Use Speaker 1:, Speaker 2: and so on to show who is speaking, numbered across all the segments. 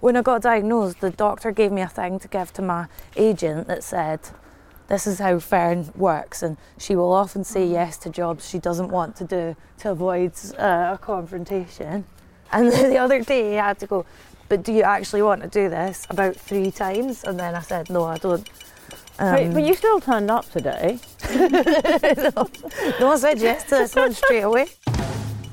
Speaker 1: when I got diagnosed, the doctor gave me a thing to give to my agent that said, this is how Fern works, and she will often say yes to jobs she doesn't want to do to avoid uh, a confrontation. And the other day, I had to go, but do you actually want to do this? About three times, and then I said, no, I don't.
Speaker 2: but, but
Speaker 1: Um,
Speaker 2: you still turned up today.
Speaker 1: no, I said yes to this one straight away.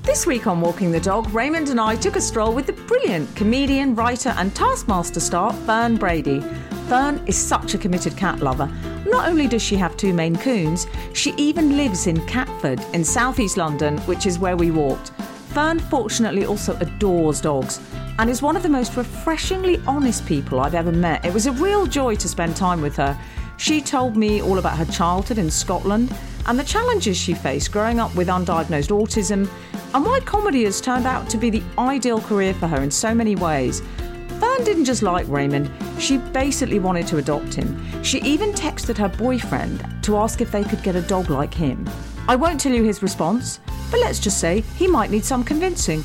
Speaker 3: This week on Walking the Dog, Raymond and I took a stroll with the brilliant comedian, writer, and Taskmaster star Fern Brady. Fern is such a committed cat lover. Not only does she have two Maine Coons, she even lives in Catford in southeast London, which is where we walked. Fern fortunately also adores dogs and is one of the most refreshingly honest people I've ever met. It was a real joy to spend time with her. She told me all about her childhood in Scotland and the challenges she faced growing up with undiagnosed autism, and why comedy has turned out to be the ideal career for her in so many ways. Fern didn't just like Raymond, she basically wanted to adopt him. She even texted her boyfriend to ask if they could get a dog like him. I won't tell you his response, but let's just say he might need some convincing.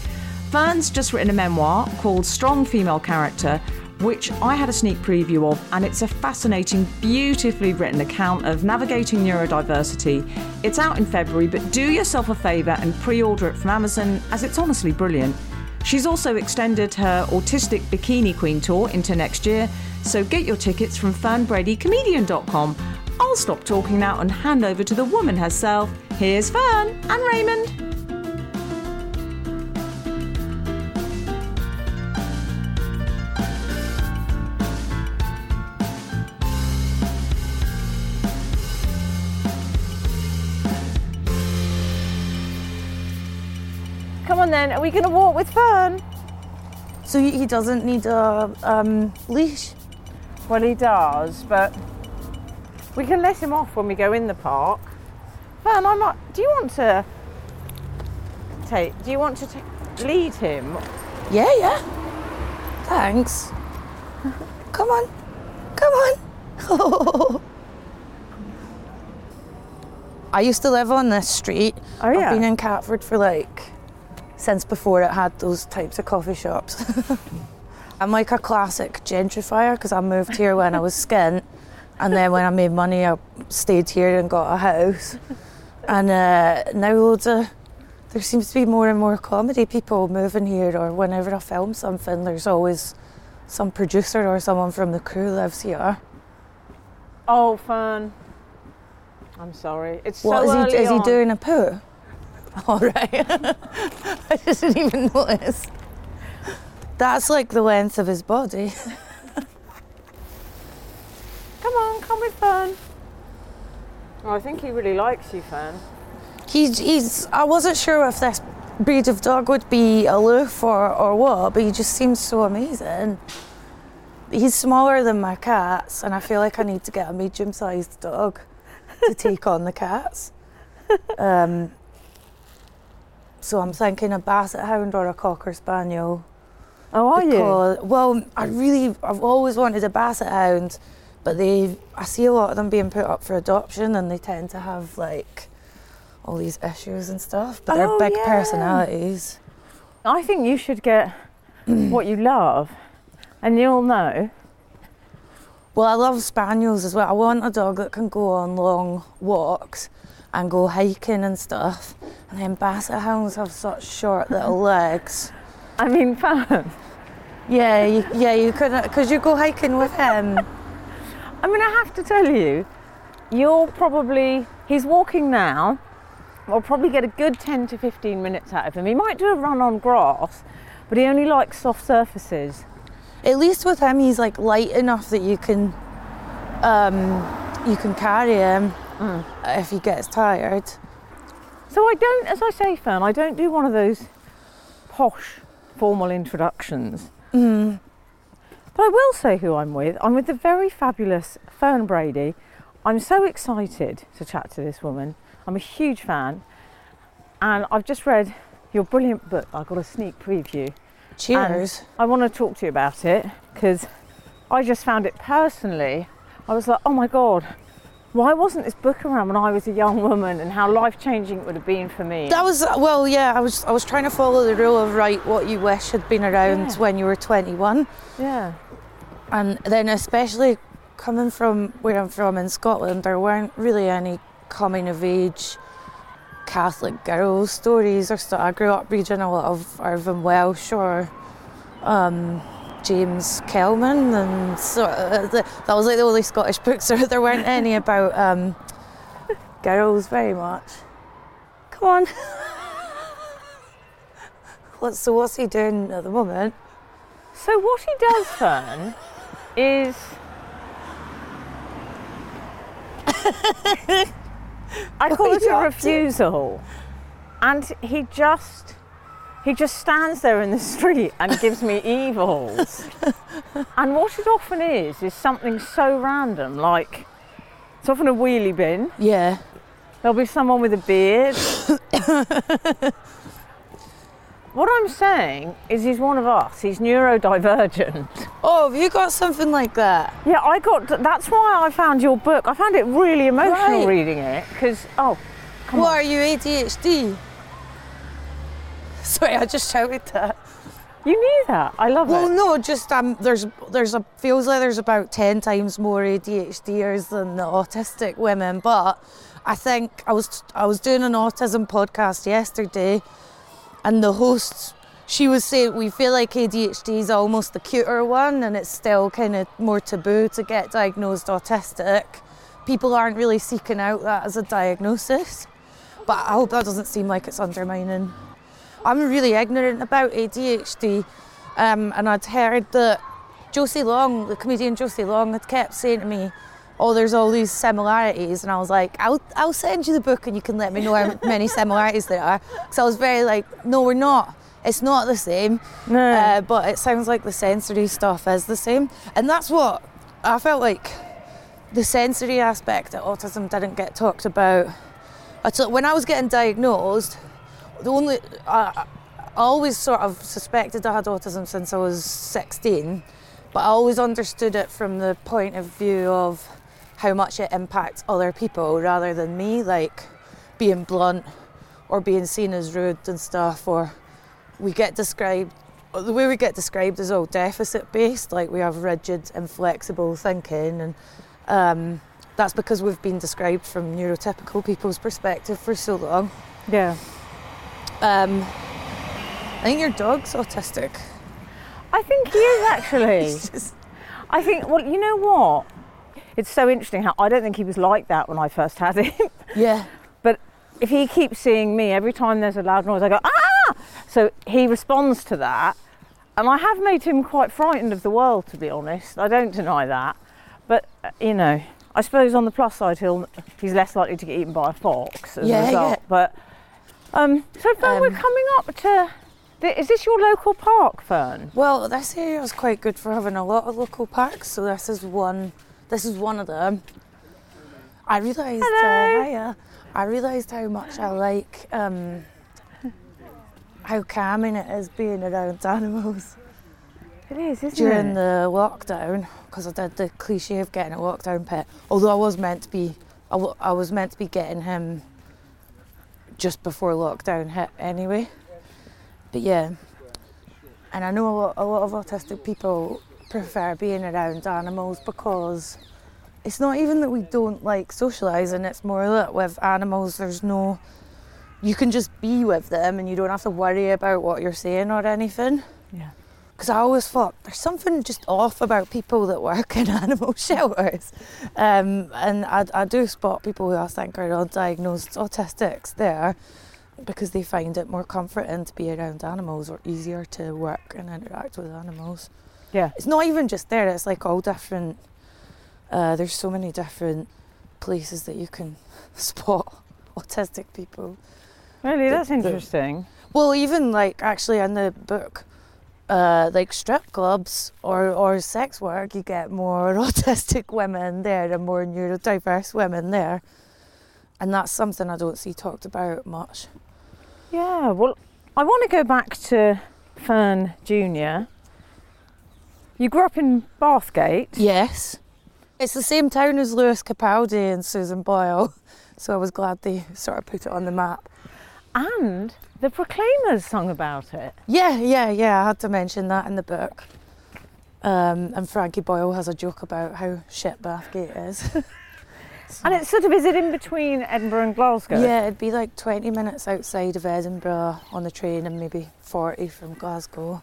Speaker 3: Fern's just written a memoir called Strong Female Character, which I had a sneak preview of, and it's a fascinating, beautifully written account of navigating neurodiversity. It's out in February, but do yourself a favour and pre order it from Amazon, as it's honestly brilliant. She's also extended her Autistic Bikini Queen tour into next year, so get your tickets from fernbradycomedian.com. I'll stop talking now and hand over to the woman herself. Here's Fern and Raymond.
Speaker 2: On then, are we going to walk with Fern?
Speaker 1: So he doesn't need a um, leash.
Speaker 2: Well, he does, but we can let him off when we go in the park. Fern, I might. Do you want to take? Do you want to ta- lead him?
Speaker 1: Yeah, yeah. Thanks. Come on. Come on. I used to live on this street.
Speaker 2: Oh, yeah.
Speaker 1: I've been in Catford for like since before it had those types of coffee shops. I'm like a classic gentrifier because I moved here when I was skint, and then when I made money, I stayed here and got a house. And uh, now loads of there seems to be more and more comedy people moving here, or whenever I film something, there's always some producer or someone from the crew lives here.
Speaker 2: Oh, fun! I'm sorry. It's
Speaker 1: What
Speaker 2: so
Speaker 1: is
Speaker 2: early
Speaker 1: he? Is he doing a poo? All right. I just didn't even notice. That's like the length of his body.
Speaker 2: Come on, come with Fern. Oh, I think he really likes you, Fern.
Speaker 1: He's, he's. I wasn't sure if this breed of dog would be aloof or, or what, but he just seems so amazing. He's smaller than my cats, and I feel like I need to get a medium-sized dog to take on the cats. Um, so I'm thinking a basset hound or a cocker spaniel.
Speaker 2: Oh, are you?
Speaker 1: Well, I really, I've always wanted a basset hound, but they, I see a lot of them being put up for adoption, and they tend to have like all these issues and stuff. But
Speaker 2: Oh,
Speaker 1: they're big
Speaker 2: yeah.
Speaker 1: personalities.
Speaker 2: I think you should get what you love, and you'll know.
Speaker 1: Well, I love spaniels as well. I want a dog that can go on long walks and go hiking and stuff. And then basset hounds have such short little legs.
Speaker 2: I mean, Fern.
Speaker 1: Yeah, you, yeah, you couldn't, because you go hiking with him.
Speaker 2: I mean, I have to tell you, you're probably, he's walking now. We'll probably get a good 10 to 15 minutes out of him. He might do a run on grass, but he only likes soft surfaces.
Speaker 1: At least with him, he's like light enough that you can, um, you can carry him Mm. if he gets tired.
Speaker 2: So I don't, as I say, Fern, I don't do one of those posh formal introductions. Mm. But I will say who I'm with. I'm with the very fabulous Fern Brady. I'm so excited to chat to this woman. I'm a huge fan. And I've just read your brilliant book. I got a sneak preview.
Speaker 1: Cheers.
Speaker 2: And I want to talk to you about it because I just found it personally. I was like, oh my God, why wasn't this book around when I was a young woman and how life changing it would have been for me?
Speaker 1: That was well, yeah. I was I was trying to follow the rule of write what you wish had been around
Speaker 2: Yeah.
Speaker 1: when you were 21,
Speaker 2: yeah.
Speaker 1: and then especially coming from where I'm from in Scotland, there weren't really any coming of age Catholic girl stories or stuff. I grew up reading a lot of Irvine Welsh or um, James Kelman, and so uh, the, that was like the only Scottish books. There, there weren't any about um, girls very much. Come on. What's, so what's he doing at the moment?
Speaker 2: So what he does, Fern, is I call
Speaker 1: What
Speaker 2: it a
Speaker 1: up to?
Speaker 2: refusal, and he just he just stands there in the street and gives me evils. and what it often is is something so random, like it's often a wheelie bin.
Speaker 1: Yeah.
Speaker 2: There'll be someone with a beard. what I'm saying is he's one of us. He's neurodivergent.
Speaker 1: Oh, have you got something like that?
Speaker 2: Yeah, I got. That's why I found your book. I found it really emotional
Speaker 1: Right.
Speaker 2: reading it because oh, come
Speaker 1: what
Speaker 2: on.
Speaker 1: are you, ADHD? Sorry, I just shouted that.
Speaker 2: You knew that. I love
Speaker 1: Well,
Speaker 2: it.
Speaker 1: Well, no, just um, there's there's a feels like there's about ten times more ADHDers than the autistic women, but I think I was I was doing an autism podcast yesterday, and the host she was saying we feel like ADHD is almost the cuter one, and it's still kind of more taboo to get diagnosed autistic. People aren't really seeking out that as a diagnosis, but I hope that doesn't seem like it's undermining. I'm really ignorant about ADHD, um, and I'd heard that Josie Long, the comedian Josie Long, had kept saying to me, "Oh, there's all these similarities," and I was like, "I'll I'll send you the book, and you can let me know how many similarities there are." So I was very like, "No, we're not. It's not the same."
Speaker 2: No.
Speaker 1: Uh, but it sounds like the sensory stuff is the same, and that's what I felt like. The sensory aspect of autism didn't get talked about. When I was getting diagnosed, the only I, I always sort of suspected I had autism since I was 16, but I always understood it from the point of view of how much it impacts other people rather than me, like being blunt or being seen as rude and stuff, or we get described. The way we get described is all deficit based, like we have rigid, inflexible thinking, and um, that's because we've been described from neurotypical people's perspective for so long.
Speaker 2: yeah.
Speaker 1: Um, I think your dog's autistic.
Speaker 2: I think he is actually.
Speaker 1: Just-
Speaker 2: I think. Well, you know what? It's so interesting how I don't think he was like that when I first had him.
Speaker 1: yeah,
Speaker 2: But if he keeps seeing me every time there's a loud noise, I go ah. So he responds to that, and I have made him quite frightened of the world, to be honest. I don't deny that. But uh, you know, I suppose on the plus side, he'll he's less likely to get eaten by a fox as
Speaker 1: Yeah,
Speaker 2: a result.
Speaker 1: yeah.
Speaker 2: But um, so Fern, we're
Speaker 1: Um,
Speaker 2: coming up to. th- Is this your local park, Fern?
Speaker 1: Well, this area is quite good for having a lot of local parks, so this is one. This is one of them. I realised.
Speaker 2: Hello.
Speaker 1: Uh, hiya. I realised how much I like um, how calming it is being around animals
Speaker 2: It is, isn't it?
Speaker 1: during
Speaker 2: it?
Speaker 1: the lockdown because I did the cliche of getting a lockdown pet. Although I was meant to be, I, w- I was meant to be getting him just before lockdown hit anyway. But yeah, and I know a lot, a lot of autistic people prefer being around animals because it's not even that we don't like socialising, it's more that with animals there's no, you can just be with them and you don't have to worry about what you're saying or anything.
Speaker 2: Yeah.
Speaker 1: Because I always thought there's something just off about people that work in animal shelters. Um, and I, I do spot people who I think are undiagnosed autistics there because they find it more comforting to be around animals or easier to work and interact with animals.
Speaker 2: Yeah.
Speaker 1: It's not even just there, it's like all different. Uh, there's so many different places that you can spot autistic people.
Speaker 2: Really, that's interesting.
Speaker 1: Well, even like actually in the book, uh, like strip clubs or, or sex work, you get more autistic women there and more neurodiverse women there. And that's something I don't see talked about much.
Speaker 2: Yeah, well, I want to go back to Fern Junior. You grew up in Bathgate.
Speaker 1: Yes. It's the same town as Lewis Capaldi and Susan Boyle, so I was glad they sort of put it on the map.
Speaker 2: And the Proclaimers song about it.
Speaker 1: Yeah, yeah, yeah. I had to mention that in the book. Um, and Frankie Boyle has a joke about how shit Bathgate is.
Speaker 2: And it's sort of, is it in between Edinburgh and Glasgow?
Speaker 1: Yeah, it'd be like 20 minutes outside of Edinburgh on the train and maybe 40 from Glasgow.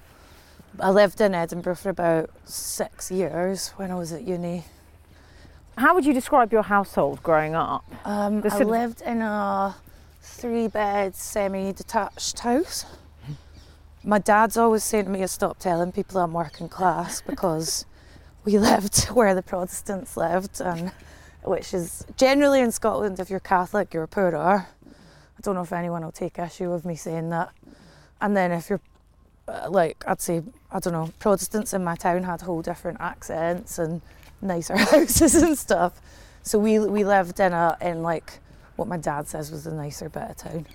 Speaker 1: I lived in Edinburgh for about six years when I was at uni.
Speaker 2: How would you describe your household growing up?
Speaker 1: Um, I lived in a three bed, semi detached house. My dad's always saying to me to stop telling people I'm working class because we lived where the Protestants lived, and which is generally in Scotland, if you're Catholic, you're poorer. I don't know if anyone will take issue with me saying that. And then if you're uh, like, I'd say, I don't know, Protestants in my town had whole different accents and nicer houses and stuff. So we we lived in a in like what my dad says was a nicer bit of town.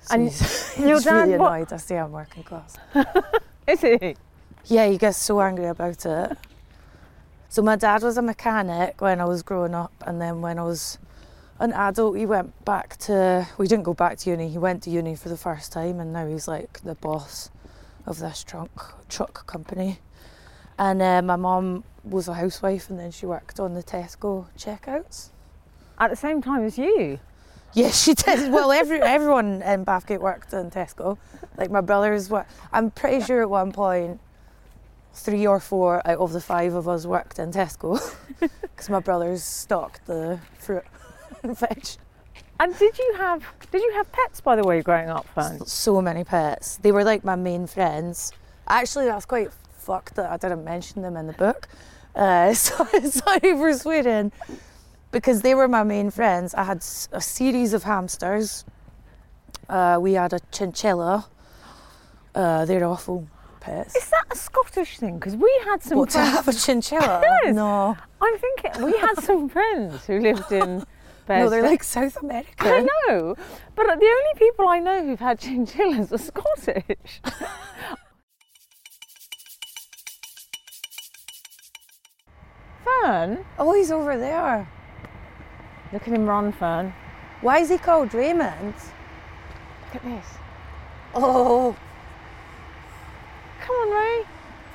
Speaker 1: So
Speaker 2: And
Speaker 1: he's,
Speaker 2: your
Speaker 1: he's really
Speaker 2: dad, what-
Speaker 1: annoyed I say I'm working class.
Speaker 2: Is he?
Speaker 1: Yeah, he gets so angry about it. So my dad was a mechanic when I was growing up, and then when I was an adult, he went back to. We didn't go back to uni. He went to uni for the first time, and now he's like the boss of this truck truck company. And uh, my mum was a housewife, and then she worked on the Tesco checkouts.
Speaker 2: At the same time as you?
Speaker 1: Yes, she did. Well, every everyone in Bathgate worked in Tesco. Like my brothers were. I'm pretty sure at one point, three or four out of the five of us worked in Tesco because my brothers stocked the fruit and veg.
Speaker 2: And did you have did you have pets by the way growing up, Fern?
Speaker 1: So many pets. They were like my main friends. Actually, that's quite fucked that I didn't mention them in the book. Uh, so, sorry for swearing. Because they were my main friends. I had a series of hamsters. Uh, we had a chinchilla. Uh, they're awful pets.
Speaker 2: Is that a Scottish thing? Because we had some
Speaker 1: What, to
Speaker 2: friends.
Speaker 1: have a chinchilla?
Speaker 2: Yes.
Speaker 1: No.
Speaker 2: I'm thinking we had some friends who lived in
Speaker 1: No, they're like South America.
Speaker 2: I know, but the only people I know who've had chinchillas are Scottish. Fern,
Speaker 1: Oh, he's over there.
Speaker 2: Look at him run, Fern.
Speaker 1: Why is he called Raymond?
Speaker 2: Look at this.
Speaker 1: Oh,
Speaker 2: Come on, Ray.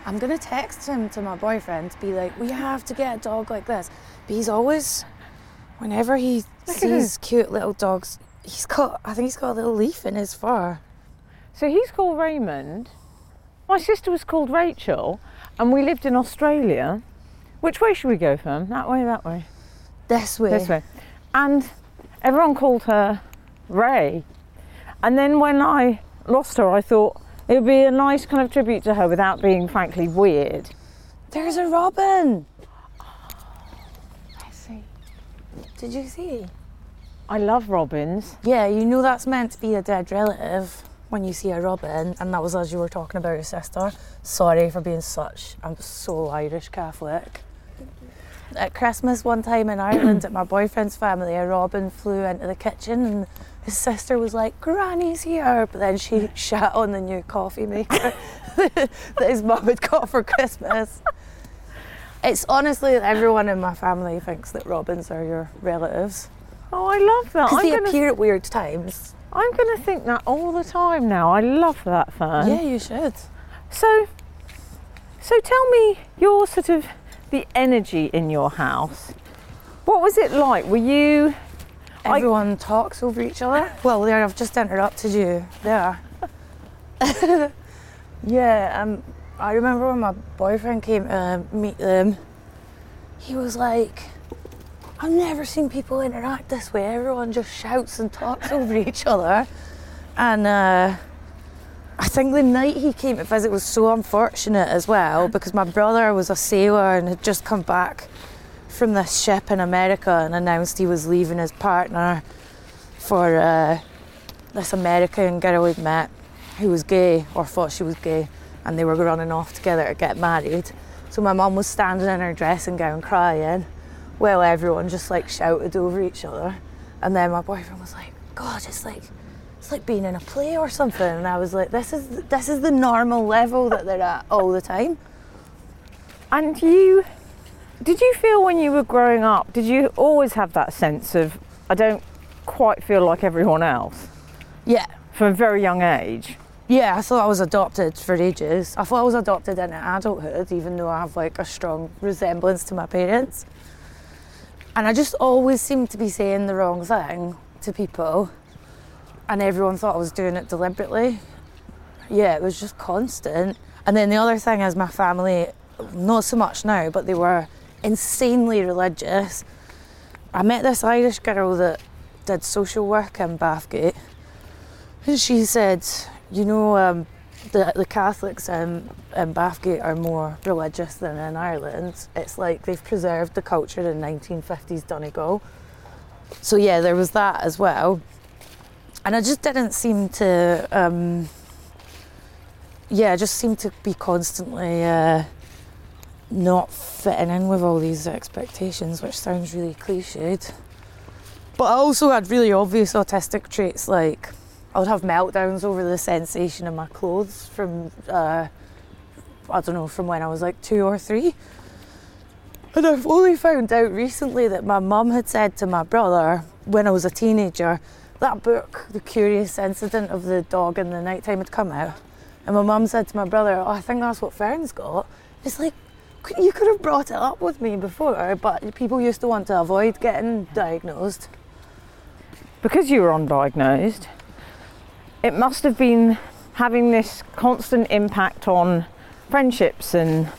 Speaker 1: I'm gonna text him to my boyfriend to be like, we have to get a dog like this. But he's always, whenever he
Speaker 2: Look
Speaker 1: sees cute little dogs, he's got, I think he's got a little leaf in his fur.
Speaker 2: So he's called Raymond. My sister was called Rachel, and we lived in Australia. Which way should we go, Fern? That way, that way.
Speaker 1: This way.
Speaker 2: This way. And everyone called her Ray. And then when I lost her, I thought it would be a nice kind of tribute to her without being frankly weird.
Speaker 1: There's a robin.
Speaker 2: I see.
Speaker 1: Did you see?
Speaker 2: I love robins.
Speaker 1: Yeah, you know that's meant to be a dead relative when you see a robin, and that was as you were talking about your sister. Sorry for being such. I'm so Irish Catholic. At Christmas one time in Ireland, at my boyfriend's family, a robin flew into the kitchen, and his sister was like, "Granny's here," but then she shat on the new coffee maker that his mum had got for Christmas. It's honestly everyone in my family thinks that robins are your relatives
Speaker 2: Oh, I love that.
Speaker 1: because they
Speaker 2: gonna,
Speaker 1: appear at weird times.
Speaker 2: I'm gonna think that all the time now. I love that, Fern.
Speaker 1: Yeah, you should.
Speaker 2: So, so tell me your sort of the energy in your house. What was it like? Were you? I-
Speaker 1: Everyone talks over each other. Well, there, I've just interrupted you there. yeah, um, I remember when my boyfriend came to meet them, he was like, I've never seen people interact this way. Everyone just shouts and talks over each other. And uh, I think the night he came to visit was so unfortunate as well because my brother was a sailor and had just come back from this ship in America and announced he was leaving his partner for uh, this American girl he'd met who was gay or thought she was gay and they were running off together to get married. So my mum was standing in her dressing gown crying while everyone just like shouted over each other. And then my boyfriend was like, God, it's like it's like being in a play or something. And I was like, this is this is the normal level that they're at all the time.
Speaker 2: And you, Did you feel when you were growing up, did you always have that sense of, I don't quite feel like everyone else
Speaker 1: Yeah.
Speaker 2: from a very young age?
Speaker 1: Yeah, I thought I was adopted for ages. I thought I was adopted into adulthood, even though I have like a strong resemblance to my parents. And I just always seemed to be saying the wrong thing to people, and everyone thought I was doing it deliberately. Yeah, it was just constant. And then the other thing is, my family, not so much now, but they were insanely religious. I met this Irish girl that did social work in Bathgate, and she said, you know, um, the, the Catholics in, in Bathgate are more religious than in Ireland. It's like they've preserved the culture in 1950s Donegal. So, yeah, there was that as well. And I just didn't seem to, um, yeah, I just seemed to be constantly uh, not fitting in with all these expectations, which sounds really cliched. But I also had really obvious autistic traits like I would have meltdowns over the sensation in my clothes from, uh, I don't know, from when I was like two or three. And I've only found out recently that my mum had said to my brother when I was a teenager, that book, The Curious Incident of the Dog in the Nighttime, had come out. And my mum said to my brother, Oh, I think that's what Fern's got. It's like, you could have brought it up with me before, but people used to want to avoid getting diagnosed.
Speaker 2: Because you were undiagnosed, it must have been having this constant impact on friendships and,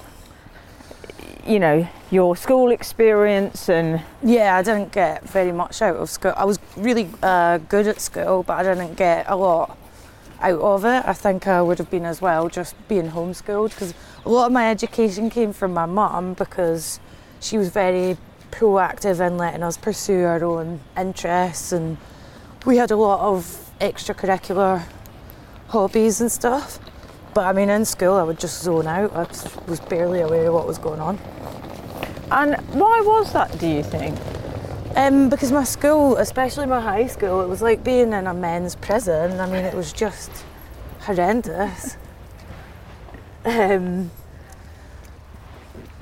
Speaker 2: you know, your school experience and
Speaker 1: Yeah, I didn't get very much out of school. I was really uh, good at school, but I didn't get a lot out of it. I think I would have been as well just being homeschooled because a lot of my education came from my mum because she was very proactive in letting us pursue our own interests and we had a lot of extracurricular hobbies and stuff. But I mean, in school, I would just zone out. I was barely aware of what was going on.
Speaker 2: And why was that do you think
Speaker 1: Um, because my school, especially my high school, it was like being in a men's prison. I mean, it was just horrendous. Um,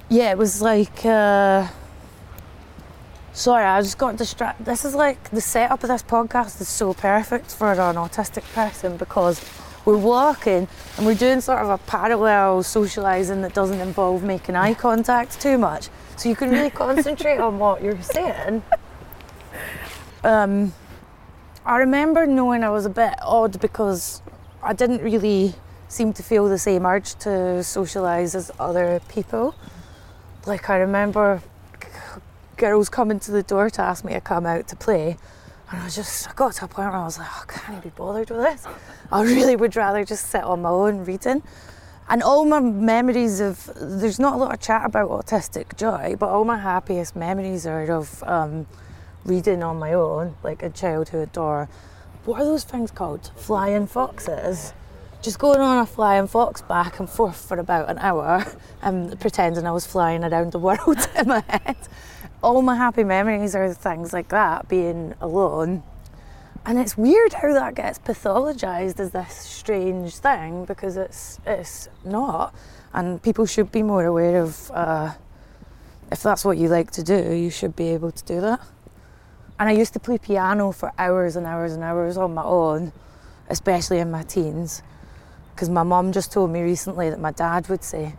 Speaker 1: yeah, it was like. Uh, sorry, I just got distracted. This is like the setup of this podcast is so perfect for an autistic person because we're walking and we're doing sort of a parallel socialising that doesn't involve making eye contact too much. So you can really concentrate on what you're saying. Um, I remember knowing I was a bit odd because I didn't really seem to feel the same urge to socialise as other people. Like I remember g- girls coming to the door to ask me to come out to play. And I was just I got to a point where I was like, oh, I can't be bothered with this. I really would rather just sit on my own reading. And all my memories of there's not a lot of chat about autistic joy, but all my happiest memories are of um, reading on my own, like in childhood, or what are those things called? Flying foxes. Just going on a flying fox back and forth for about an hour and pretending I was flying around the world in my head. All my happy memories are things like that, being alone. And it's weird how that gets pathologized as this strange thing because it's it's not. And people should be more aware of uh, if that's what you like to do, you should be able to do that. And I used to play piano for hours and hours and hours on my own, especially in my teens. Because my mum just told me recently that my dad would say,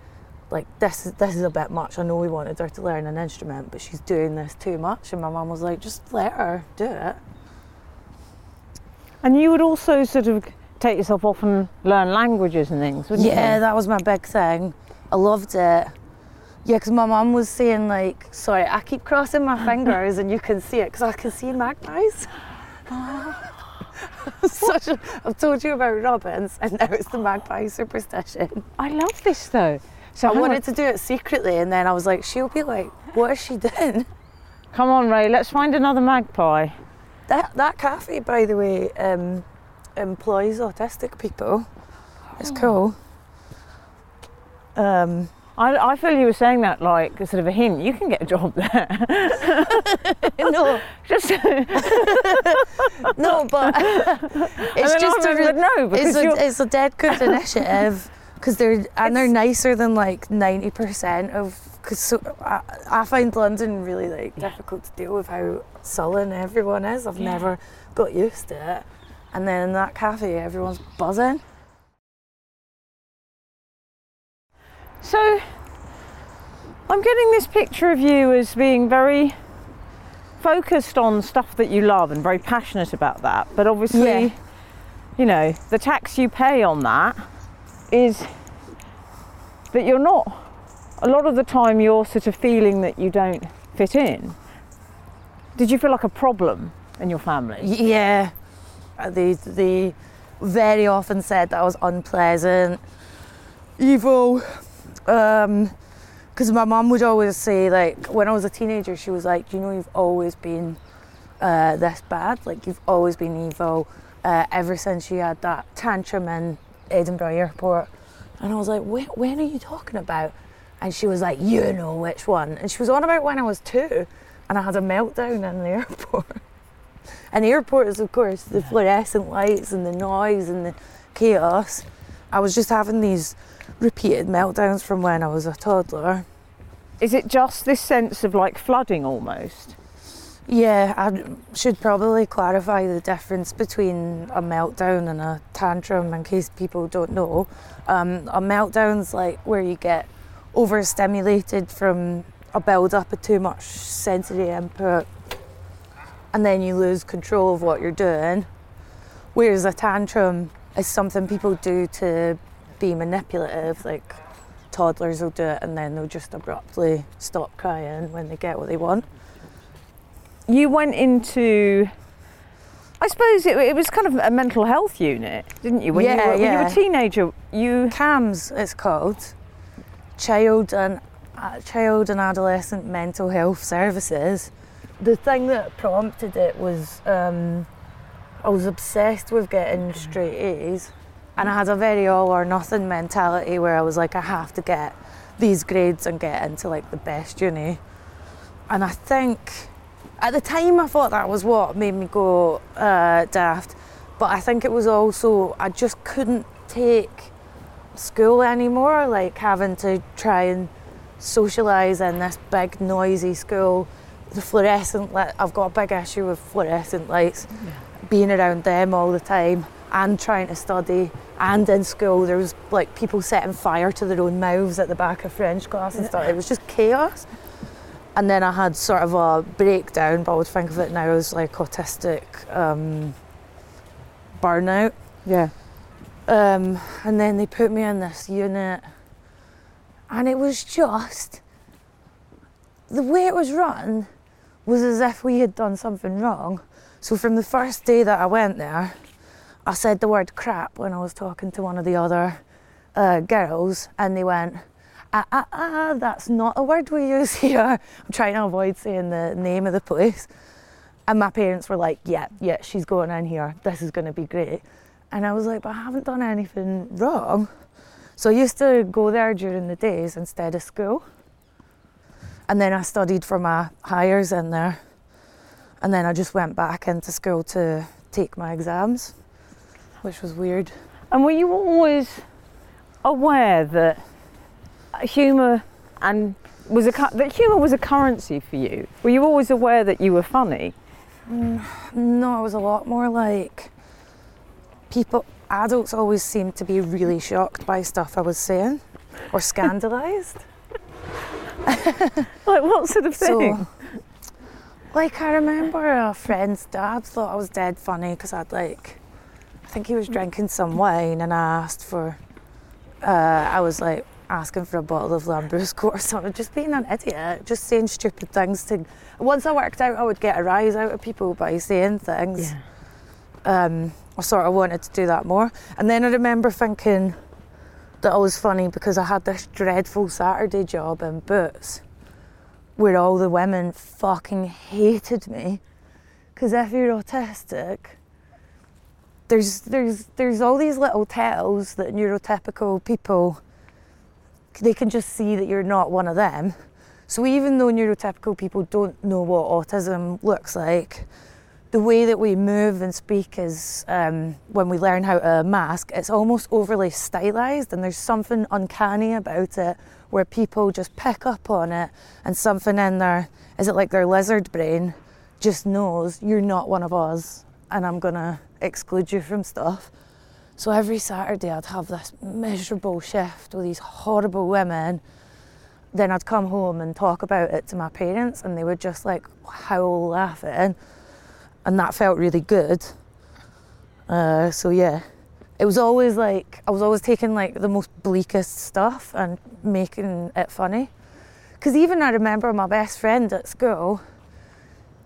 Speaker 1: like, this is, this is a bit much. I know we wanted her to learn an instrument, but she's doing this too much. And my mum was like, just let her do it.
Speaker 2: And you would also sort of take yourself off and learn languages and things wouldn't
Speaker 1: Yeah,
Speaker 2: you Yeah,
Speaker 1: that was my big thing. I loved it. Yeah, because my mum was saying like, sorry, I keep crossing my fingers and you can see it because I can see magpies. Such a, I've told you about robins and now it's the magpie superstition.
Speaker 2: I love this though so
Speaker 1: I
Speaker 2: hang on.
Speaker 1: wanted to do it secretly and then I was like, she'll be like, what is she doing?
Speaker 2: come on ray let's find another magpie
Speaker 1: That that cafe, by the way, um, employs autistic people. It's cool. Um,
Speaker 2: I, I feel you were saying that like sort of a hint you can get a job there
Speaker 1: no,
Speaker 2: just
Speaker 1: no, but it's just a
Speaker 2: would
Speaker 1: re-
Speaker 2: know because
Speaker 1: it's a, it's a dead good initiative because they're and they're nicer than like ninety percent of because so, I, I find London really like difficult to deal with how sullen everyone is. I've
Speaker 2: Yeah.
Speaker 1: never got used to it. And then in that cafe, everyone's buzzing.
Speaker 2: So, I'm getting this picture of you as being very focused on stuff that you love and very passionate about that. But obviously,
Speaker 1: Yeah.
Speaker 2: you know, the tax you pay on that is that you're not, a lot of the time, you're sort of feeling that you don't fit in. Did you feel like a problem in your family?
Speaker 1: Yeah, Uh, they very often said that I was unpleasant, evil. Because my mum would always say, like, when I was a teenager, she was like, "You know, you've always been uh, this bad. Like, you've always been evil uh, ever since you had that tantrum in Edinburgh Airport." And I was like, "When are you talking about?" And she was like, "You know which one." And she was on about when I was two, and I had a meltdown in the airport. And the airport is, of course, the fluorescent lights and the noise and the chaos. I was just having these repeated meltdowns from when I was a toddler.
Speaker 2: Is it just this sense of like flooding almost?
Speaker 1: Yeah, I should probably clarify the difference between a meltdown and a tantrum in case people don't know. Um, a meltdown's like where you get overstimulated from a build up of too much sensory input and then you lose control of what you're doing. Whereas a tantrum is something people do to be manipulative, like toddlers will do it and then they'll just abruptly stop crying when they get what they want.
Speaker 2: You went into, I suppose it, it was kind of a mental health unit, didn't you? When, you,
Speaker 1: Yeah,
Speaker 2: were, when you were a teenager, you
Speaker 1: CAMHS it's called Child and uh, Child and Adolescent Mental Health Services. The thing that prompted it was um, I was obsessed with getting straight A's, and I had a very all or nothing mentality where I was like, I have to get these grades and get into like the best uni. And I think at the time I thought that was what made me go uh, daft, but I think it was also I just couldn't take school anymore, like having to try and socialise in this big noisy school. The fluorescent light, I've got a big issue with fluorescent lights, being around them all the time and trying to study. And in school, there was like people setting fire to their own mouths at the back of French class and stuff. It was just chaos. And then I had sort of a breakdown, but I would think of it now as like autistic um, burnout.
Speaker 2: yeah.
Speaker 1: Um, and then they put me in this unit, and it was just the way it was run was as if we had done something wrong. So from the first day that I went there, I said the word crap when I was talking to one of the other uh, girls, and they went, ah, ah, ah, that's not a word we use here. I'm trying to avoid saying the name of the place. And my parents were like, yeah, yeah, she's going in here. This is going to be great. And I was like, but I haven't done anything wrong. So I used to go there during the days instead of school. And then I studied for my Highers in there. And then I just went back into school to take my exams, which was weird.
Speaker 2: And were you always aware that humour and was a that humour was a currency for you? Were you always aware that you were funny?
Speaker 1: Mm, no, I was a lot more like people, adults always seem to be really shocked by stuff I was saying or scandalised.
Speaker 2: Like what sort of thing?
Speaker 1: So, like, I remember a friend's dad thought I was dead funny because I'd like, I think he was drinking some wine and I asked for, uh, I was like asking for a bottle of Lambrusco or something, just being an idiot, just saying stupid things to. Once I worked out I would get a rise out of people by saying things, um, I sort of wanted to do that more. And then I remember thinking that I was funny because I had this dreadful Saturday job in Boots where all the women fucking hated me. Because if you're autistic, there's there's there's all these little tells that neurotypical people they can just see that you're not one of them. So even though neurotypical people don't know what autism looks like, the way that we move and speak is um, when we learn how to mask, it's almost overly stylized, and there's something uncanny about it where people just pick up on it, and something in there is it like their lizard brain just knows you're not one of us, and I'm gonna exclude you from stuff. So every Saturday I'd have this miserable shift with these horrible women. Then I'd come home and talk about it to my parents, and they would just like howl laughing and that felt really good. Uh, so yeah, it was always like I was always taking like the most bleakest stuff and making it funny. Because even I remember my best friend at school.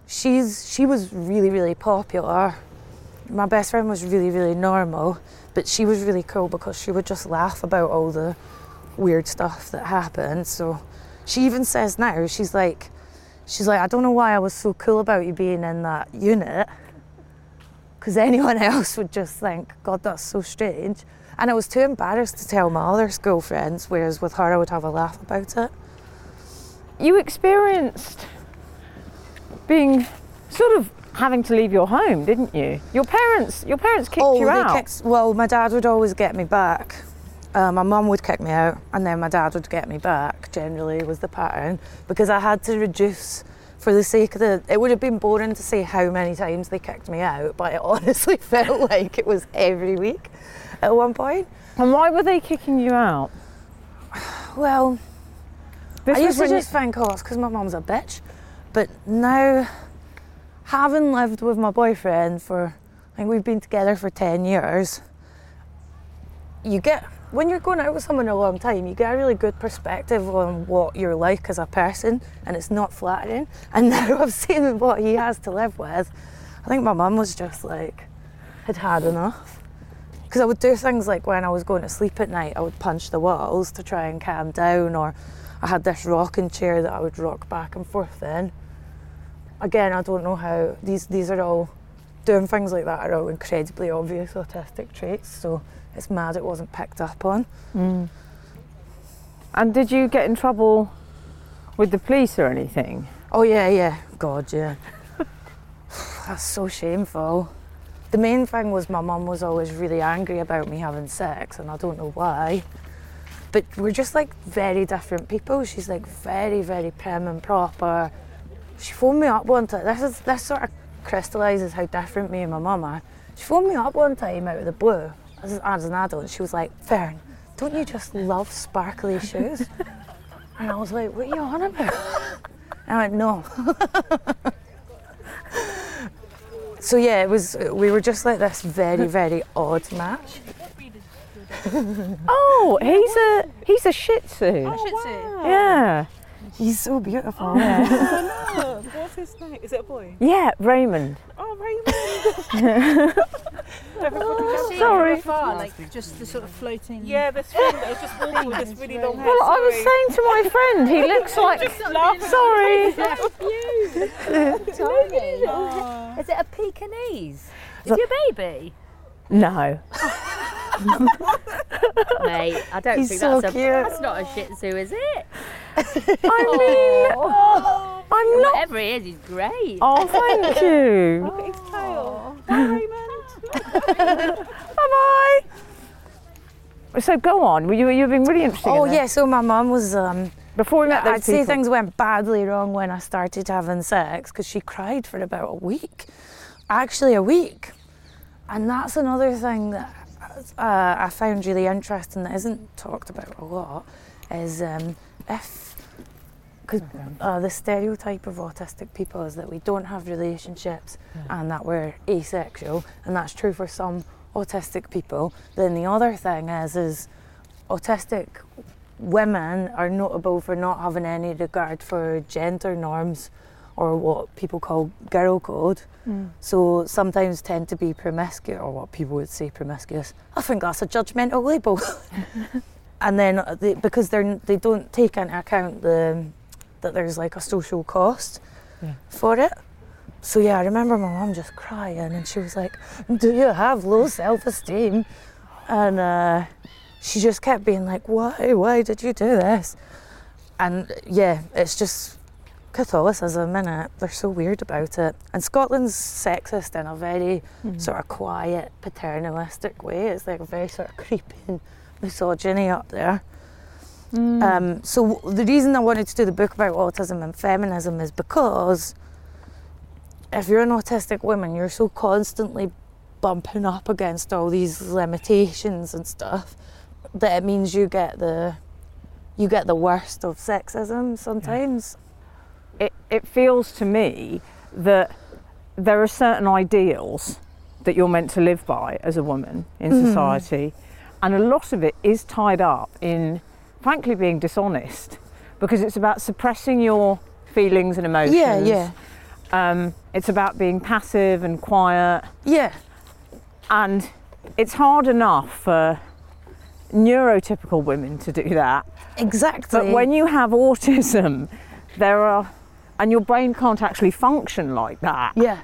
Speaker 1: She's she was really really popular. My best friend was really really normal, but she was really cool because she would just laugh about all the weird stuff that happened. So she even says now she's like she's like, I don't know why I was so cool about you being in that unit. Because anyone else would just think, God, that's so strange. And I was too embarrassed to tell my other school friends, whereas with her, I would have a laugh about it.
Speaker 2: You experienced being sort of having to leave your home, didn't you? Your parents, your parents kicked
Speaker 1: oh,
Speaker 2: you out.
Speaker 1: Kicked, well, my dad would always get me back. Uh, my mum would kick me out, and then my dad would get me back. Generally, was the pattern because I had to reduce for the sake of the. It would have been boring to say how many times they kicked me out, but it honestly felt like it was every week at one point.
Speaker 2: And why were they kicking you out?
Speaker 1: Well,
Speaker 2: This
Speaker 1: I used to
Speaker 2: you-
Speaker 1: just think, oh, it's because my mum's a bitch. But now, having lived with my boyfriend for, I think we've been together for 10 years, you get, when you're going out with someone a long time, you get a really good perspective on what you're like as a person, and it's not flattering. And now I've seen what he has to live with. I think my mum was just like, had had enough. Because I would do things like when I was going to sleep at night, I would punch the walls to try and calm down, or I had this rocking chair that I would rock back and forth in. Again, I don't know how these these are all doing things like that are all incredibly obvious autistic traits, so it's mad it wasn't picked up on.
Speaker 2: Mm. And did you get in trouble with the police or anything?
Speaker 1: Oh yeah, yeah. God, yeah. That's so shameful. The main thing was my mum was always really angry about me having sex, and I don't know why. But we're just like very different people. She's like very, very prim and proper. She phoned me up one time. This is this sort of crystallises how different me and my mum are. She phoned me up one time out of the blue as, as an adult. She was like, "Fern, don't you just love sparkly shoes?" and I was like, "What are you on about?" And I went, "No." so yeah, it was. We were just like this very, very odd match.
Speaker 2: Oh, he's a he's a Shih Tzu.
Speaker 4: Oh,
Speaker 2: Yeah,
Speaker 1: He's so beautiful.
Speaker 4: Oh, wow. What's his name? Is it a boy?
Speaker 2: yeah, Raymond.
Speaker 4: Oh, Raymond. Everybody
Speaker 2: Sorry.
Speaker 5: Far, like just the sort of floating.
Speaker 4: Yeah, this friend that was just walking with this really long hair.
Speaker 2: Well, I was saying to my friend, he looks like. Sorry.
Speaker 5: Tiny.
Speaker 4: Oh.
Speaker 5: Is it a Pekingese? Is oh. he a baby?
Speaker 2: No.
Speaker 5: Mate, I don't
Speaker 1: He's
Speaker 5: think
Speaker 1: so
Speaker 5: that's a
Speaker 1: cute.
Speaker 5: that's not a Shih Tzu, is it?
Speaker 2: I mean,
Speaker 5: Oh,
Speaker 2: I'm not.
Speaker 5: whatever he is, he's great.
Speaker 2: Oh, thank you.
Speaker 4: Look at his tail. Bye, Raymond.
Speaker 2: Bye bye. So go on. You, you've been really interesting.
Speaker 1: Oh
Speaker 2: in this.
Speaker 1: yeah. So my mum was. Um,
Speaker 2: Before we met those
Speaker 1: I'd say things went badly wrong when I started having sex because she cried for about a week, actually a week, and that's another thing that uh, I found really interesting that isn't talked about a lot is um, if because uh, the stereotype of autistic people is that we don't have relationships and that we're asexual, and that's true for some autistic people. Then the other thing is is autistic women are notable for not having any regard for gender norms or what people call girl code. So sometimes tend to be promiscuous, or what people would say promiscuous. I think that's a judgmental label. and then uh, they, because they're they don't take into account the that there's like a social cost
Speaker 2: Yeah.
Speaker 1: for it. So yeah, I remember my mum just crying, and she was like, "Do you have low self-esteem?" And uh, she just kept being like, "Why? Why did you do this?" And yeah, it's just Catholicism in it. They're so weird about it. And Scotland's sexist in a very sort of quiet, paternalistic way. It's like a very sort of creeping misogyny up there. Um, so the reason I wanted to do the book about autism and feminism is because if you're an autistic woman, you're so constantly bumping up against all these limitations and stuff that it means you get the you get the worst of sexism sometimes.
Speaker 2: It, it feels to me that there are certain ideals that you're meant to live by as a woman in
Speaker 1: Mm-hmm.
Speaker 2: society, and a lot of it is tied up in, frankly, being dishonest because it's about suppressing your feelings and emotions.
Speaker 1: Yeah, yeah,
Speaker 2: Um, it's about being passive and quiet,
Speaker 1: yeah,
Speaker 2: and it's hard enough for neurotypical women to do that.
Speaker 1: exactly.
Speaker 2: But when you have autism, there are, and your brain can't actually function like that.
Speaker 1: yeah,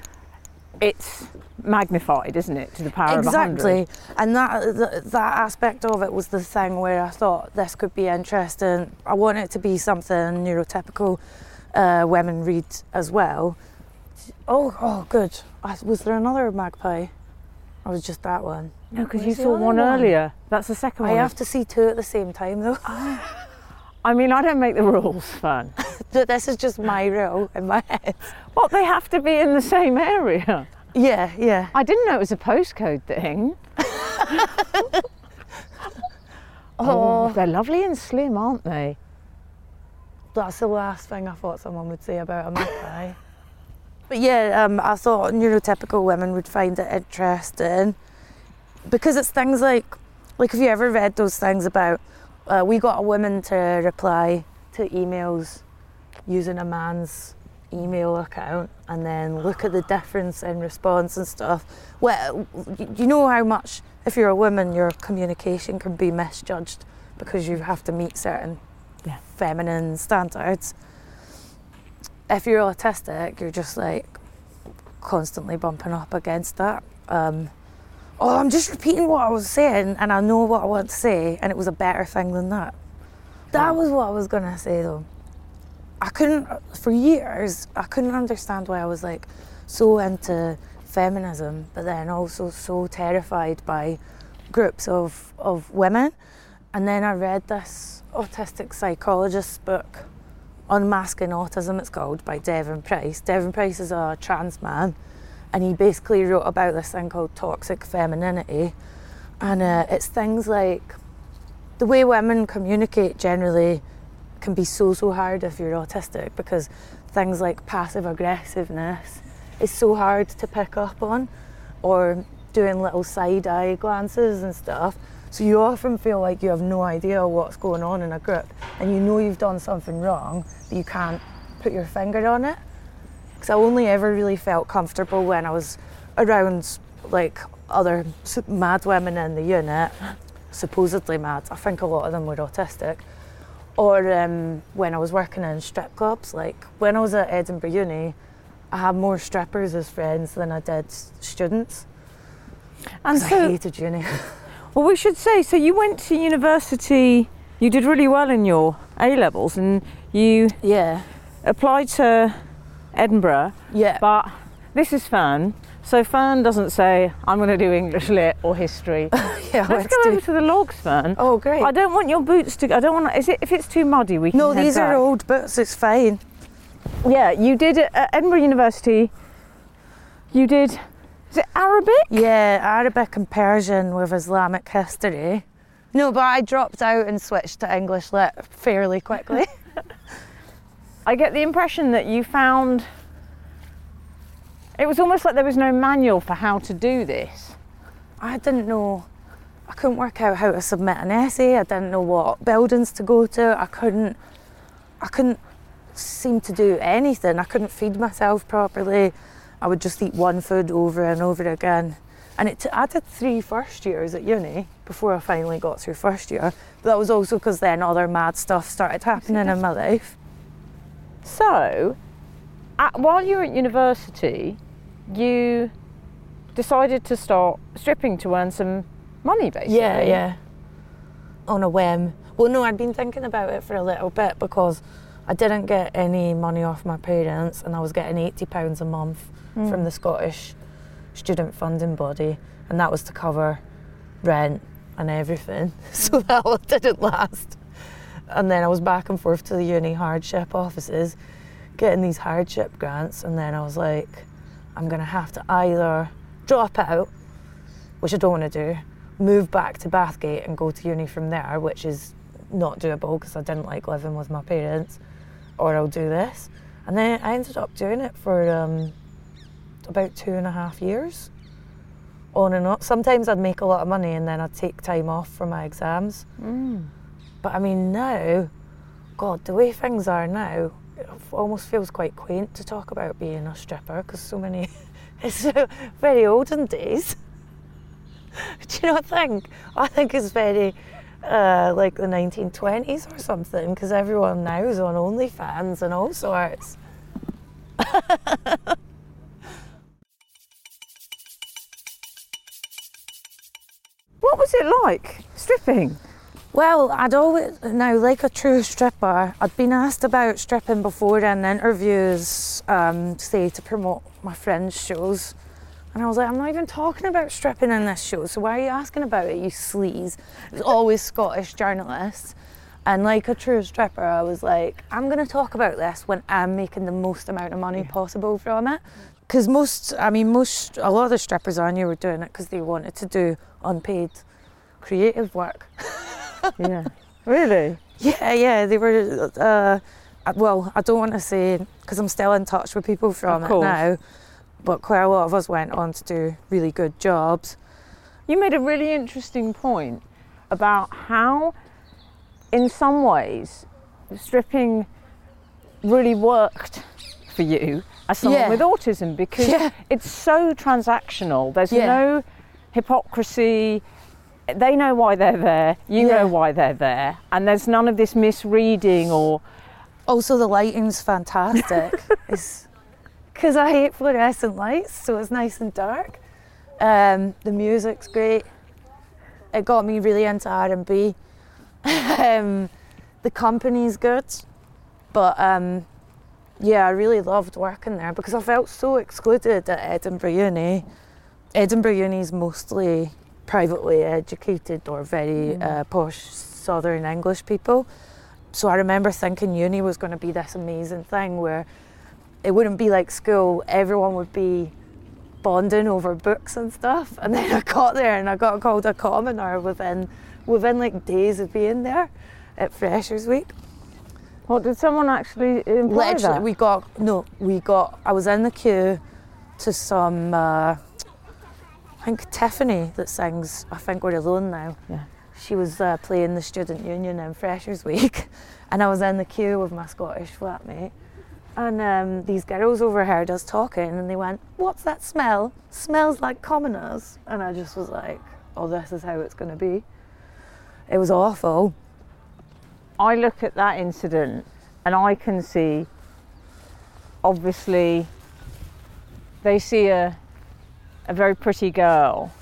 Speaker 2: It's magnified, isn't it, to the power of
Speaker 1: exactly, and that th- that aspect of it was the thing where I thought this could be interesting. I want it to be something neurotypical uh, women read as well. Oh, oh, good. I, was there another magpie? Or was just that one?
Speaker 2: No, because you saw one,
Speaker 1: one?
Speaker 2: earlier. That's the second
Speaker 1: I
Speaker 2: one.
Speaker 1: I have to see two at the same time though.
Speaker 2: I mean, I don't make the rules, Fern.
Speaker 1: This is just my rule in my head.
Speaker 2: What, they have to be in the same area?
Speaker 1: Yeah, yeah.
Speaker 2: I didn't know it was a postcode thing. oh, they're lovely and slim, aren't they?
Speaker 1: That's the last thing I thought someone would say about a magpie. but yeah, um, I thought neurotypical women would find it interesting because it's things like, like, have you ever read those things about? Uh, we got a woman to reply to emails using a man's email account and then look at the difference in response and stuff. Well, you know how much, if you're a woman, your communication can be misjudged because you have to meet certain
Speaker 2: Yeah.
Speaker 1: feminine standards. If you're autistic, you're just like constantly bumping up against that. Um, oh, I'm just repeating what I was saying and I know what I want to say, and it was a better thing than that. That was what I was gonna say though. I couldn't, for years, I couldn't understand why I was like so into feminism, but then also so terrified by groups of, of women. And then I read this autistic psychologist's book, Unmasking Autism, it's called, by Devon Price. Devon Price is a trans man, and he basically wrote about this thing called toxic femininity. And uh, it's things like the way women communicate generally can be so so hard if you're autistic because things like passive aggressiveness is so hard to pick up on or doing little side eye glances and stuff. So you often feel like you have no idea what's going on in a group and you know you've done something wrong but you can't put your finger on it. Because I only ever really felt comfortable when I was around like other mad women in the unit supposedly mad. I think a lot of them were autistic or um, when I was working in strip clubs. Like when I was at Edinburgh Uni, I had more strippers as friends than I did students.
Speaker 2: And
Speaker 1: 'Cause I
Speaker 2: so,
Speaker 1: hated uni.
Speaker 2: well, we should say, so you went to university, you did really well in your A levels, and you
Speaker 1: yeah,
Speaker 2: applied to Edinburgh,
Speaker 1: yeah,
Speaker 2: but this is Fern. So Fern doesn't say, I'm going to do English lit or history.
Speaker 1: yeah.
Speaker 2: Let's go over
Speaker 1: do-
Speaker 2: to the logs, Fern.
Speaker 1: Oh, great.
Speaker 2: I don't want your boots to. I don't want. Is it if it's too muddy? We can.
Speaker 1: no, these are old boots. It's fine.
Speaker 2: Yeah, you did it at Edinburgh University. You did. Is it Arabic?
Speaker 1: Yeah, Arabic and Persian with Islamic history. No, but I dropped out and switched to English lit fairly quickly.
Speaker 2: I get the impression that you found. It was almost like there was no manual for how to do this.
Speaker 1: I didn't know. I couldn't work out how to submit an essay. I didn't know what buildings to go to. I couldn't. I couldn't seem to do anything. I couldn't feed myself properly. I would just eat one food over and over again. And it t- I did three first years at uni before I finally got through first year. But that was also because then other mad stuff started happening in my life.
Speaker 2: So, at, while you were at university, you decided to start stripping to earn some money, basically.
Speaker 1: Yeah, yeah. On a whim. Well, no, I'd been thinking about it for a little bit because I didn't get any money off my parents, and I was getting eighty pounds a month
Speaker 2: Mm.
Speaker 1: from the Scottish student funding body, and that was to cover rent and everything. So that one didn't last. And then I was back and forth to the uni hardship offices, getting these hardship grants, and then I was like, I'm gonna have to either drop out, which I don't want to do, move back to Bathgate and go to uni from there, which is not doable because I didn't like living with my parents, or I'll do this. And then I ended up doing it for um, about two and a half years, on and off. Sometimes I'd make a lot of money and then I'd take time off for my exams.
Speaker 2: Mm.
Speaker 1: But I mean, now, God, the way things are now, almost feels quite quaint to talk about being a stripper because so many, it's very olden days. Do you not think? I think it's very uh, like the 1920s or something because everyone now is on OnlyFans and all sorts.
Speaker 2: What was it like stripping?
Speaker 1: Well, I'd always now like a true stripper. I'd been asked about stripping before in interviews, um, say to promote my friends' shows, and I was like, I'm not even talking about stripping in this show. So why are you asking about it, you sleaze? It was always Scottish journalists, and like a true stripper, I was like, I'm going to talk about this when I'm making the most amount of money possible from it. Because most, I mean, most, a lot of the strippers I knew were doing it because they wanted to do unpaid creative work.
Speaker 2: yeah. Really?
Speaker 1: Yeah, yeah, they were. Uh, well, I don't want to say because I'm still in touch with people from it now, but quite a lot of us went on to do really good jobs.
Speaker 2: You made a really interesting point about how, in some ways, stripping really worked for you as someone
Speaker 1: Yeah.
Speaker 2: with autism because
Speaker 1: Yeah.
Speaker 2: it's so transactional. There's
Speaker 1: Yeah.
Speaker 2: no hypocrisy. They know why they're there, you
Speaker 1: Yeah.
Speaker 2: know why they're there, and there's none of this misreading or
Speaker 1: Also, the lighting's fantastic. it's because I hate fluorescent lights, so it's nice and dark. Um, the music's great. It got me really into R and B. um, the company's good, but um, yeah, I really loved working there because I felt so excluded at Edinburgh Uni. Edinburgh Uni is mostly privately educated or very uh, posh Southern English people. So I remember thinking uni was going to be this amazing thing where it wouldn't be like school, everyone would be bonding over books and stuff. And then I got there and I got called a commoner within within like days of being there at Freshers Week.
Speaker 2: what did someone actually imply
Speaker 1: Literally,
Speaker 2: that?
Speaker 1: we got no, we got. I was in the queue to some. Uh, think Tiffany that sings. I think we're alone now.
Speaker 2: Yeah.
Speaker 1: She was uh, playing the student union in Freshers Week, and I was in the queue with my Scottish flatmate. And um, these girls overheard us talking, and they went, "What's that smell? Smells like commoners." And I just was like, "Oh, this is how it's going to be." It was awful.
Speaker 2: I look at that incident and I can see obviously they see a a very pretty girl.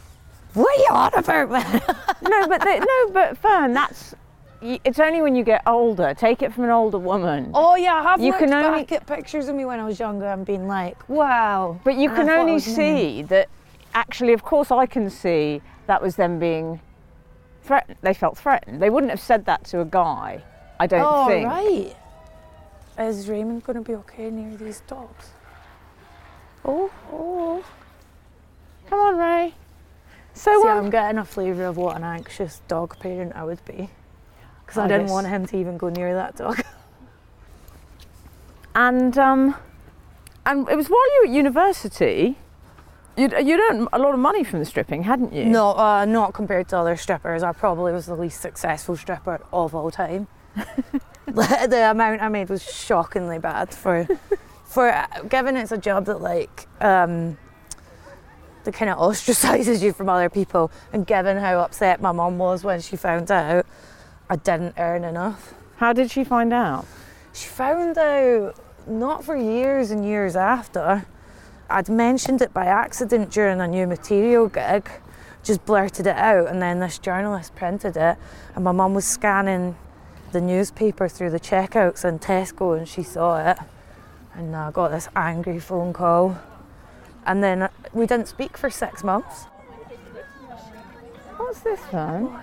Speaker 1: What are you on about.
Speaker 2: No, but they, no, but Fern, that's it's only when you get older. Take it from an older woman.
Speaker 1: Oh yeah, I have
Speaker 2: You can only-
Speaker 1: back at pictures of me when I was younger and been like, wow.
Speaker 2: But you can only see that actually, of course, I can see that was them being threatened. They felt threatened. They wouldn't have said that to a guy, I don't
Speaker 1: oh
Speaker 2: think.
Speaker 1: right. Is Raymond going to be okay near these dogs?
Speaker 2: Oh, oh. Come on, Ray. So,
Speaker 1: See,
Speaker 2: um,
Speaker 1: I'm getting a flavour of what an anxious dog parent I would be. Because I didn't want him to even go near that dog.
Speaker 2: and um, and it was while you were at university. You'd, you'd earned a lot of money from the stripping, hadn't you?
Speaker 1: No, uh, not compared to other strippers. I probably was the least successful stripper of all time. the amount I made was shockingly bad for, for uh, given it's a job that like um, that kind of ostracises you from other people, and given how upset my mum was when she found out, I didn't earn enough.
Speaker 2: How did she find out?
Speaker 1: She found out not for years and years after. I'd mentioned it by accident during a new material gig, just blurted it out, and then this journalist printed it, and my mum was scanning the newspaper through the checkouts in Tesco and she saw it. And I got this angry phone call. And then uh, we didn't speak for six months.
Speaker 2: What's this one?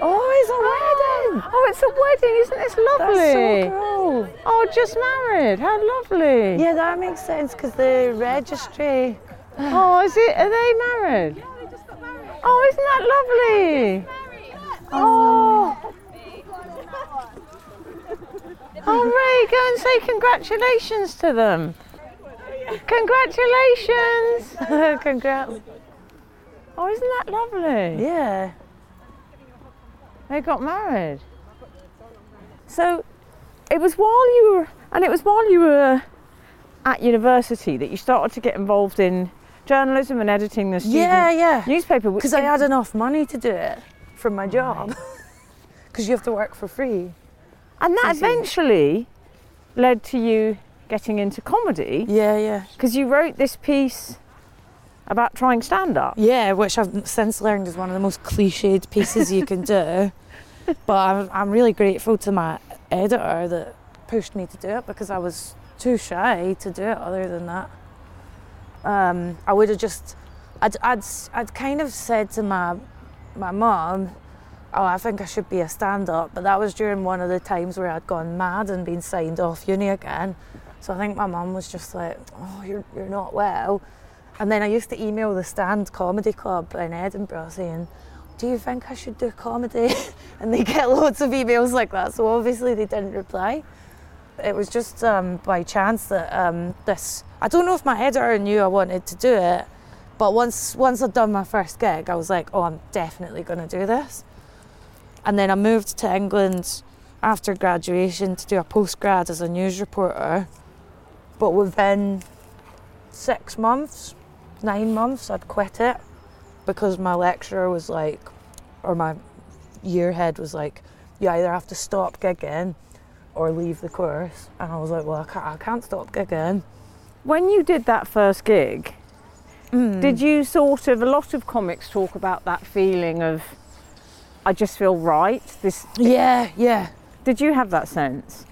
Speaker 1: Oh, it's a wedding!
Speaker 2: Oh, it's a wedding, isn't this lovely?
Speaker 1: That's so cool.
Speaker 2: Oh, just married. How lovely.
Speaker 1: Yeah, that makes sense because the registry.
Speaker 2: Oh, is it? Are they married? Yeah, they just got married? Oh, isn't that lovely? Oh. Oh, Ray, go and say congratulations to them. Congratulations.
Speaker 1: Congrats.
Speaker 2: Oh, isn't that lovely?
Speaker 1: Yeah.
Speaker 2: They got married. So it was while you were, and it was while you were at university that you started to get involved in journalism and editing the student
Speaker 1: Yeah, yeah.
Speaker 2: newspaper.
Speaker 1: Because I had enough money to do it from my job. Because you have to work for free.
Speaker 2: and that eventually led to you getting into comedy
Speaker 1: Yeah, yeah.
Speaker 2: because you wrote this piece about trying stand up.
Speaker 1: Yeah, which I've since learned is one of the most cliched pieces you can do. But I'm, I'm really grateful to my editor that pushed me to do it because I was too shy to do it other than that. Um, I would have just, I'd, I'd, I'd kind of said to my, my mum, oh, I think I should be a stand up. But that was during one of the times where I'd gone mad and been signed off uni again. So I think my mum was just like, oh, you're, you're not well. And then I used to email the Stand Comedy Club in Edinburgh saying, Do you think I should do comedy? and they get loads of emails like that. So obviously they didn't reply. It was just um, by chance that um, this, I don't know if my editor knew I wanted to do it, but once, once I'd done my first gig, I was like, Oh, I'm definitely going to do this. And then I moved to England after graduation to do a postgrad as a news reporter. But within six months, nine months, I'd quit it because my lecturer was like, or my year head was like, you either have to stop gigging or leave the course. And I was like, well, I can't, I can't stop gigging.
Speaker 2: When you did that first gig,
Speaker 1: Mm.
Speaker 2: did you sort of, a lot of comics talk about that feeling of, I just feel right. This,
Speaker 1: Yeah, yeah.
Speaker 2: did you have that sense?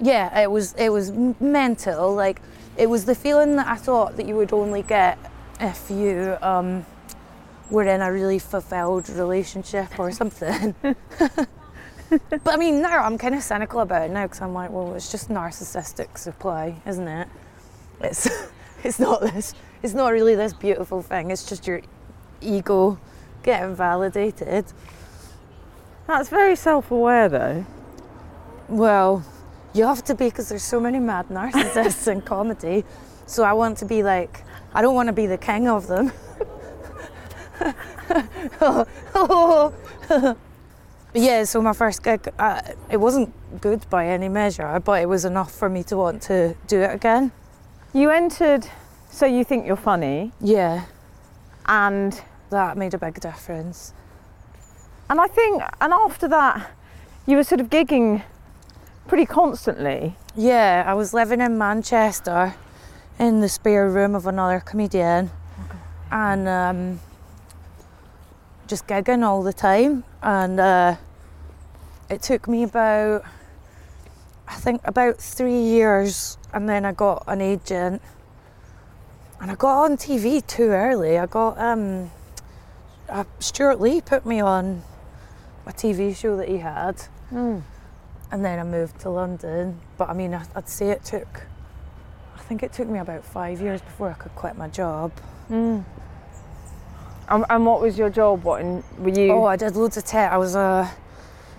Speaker 1: Yeah, it was it was mental. Like it was the feeling that I thought that you would only get if you um, were in a really fulfilled relationship or something. but I mean, now I'm kind of cynical about it now because I'm like, well, it's just narcissistic supply, isn't it? It's it's not this. It's not really this beautiful thing. It's just your ego getting validated.
Speaker 2: That's very self aware though.
Speaker 1: Well, you have to be because there's so many mad narcissists in comedy. So I want to be like, I don't want to be the king of them. Yeah, so my first gig, uh, it wasn't good by any measure, but it was enough for me to want to do it again.
Speaker 2: You entered So You Think You're Funny,
Speaker 1: Yeah,
Speaker 2: and
Speaker 1: that made a big difference.
Speaker 2: and I think and after that you were sort of gigging pretty constantly.
Speaker 1: Yeah, I was living in Manchester in the spare room of another comedian and um, just gigging all the time. And uh, it took me about, I think, about three years. And then I got an agent and I got on TV too early. I got, um, uh, Stewart Lee put me on a TV show that he had and then I moved to London. But I mean, I'd say it took, I think it took me about five years before I could quit my job.
Speaker 2: And, and what was your job? What in, were you?
Speaker 1: Oh, I did loads of tech. I was a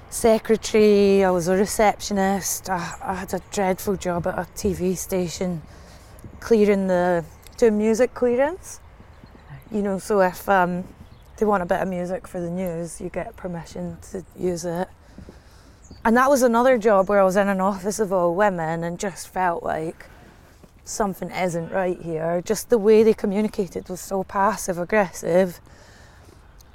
Speaker 1: secretary, I was a receptionist. I, I had a dreadful job at a TV station clearing the, doing music clearance. You know, so if um, they want a bit of music for the news, you get permission to use it. And that was another job where I was in an office of all women and just felt like something isn't right here. Just the way they communicated was so passive aggressive.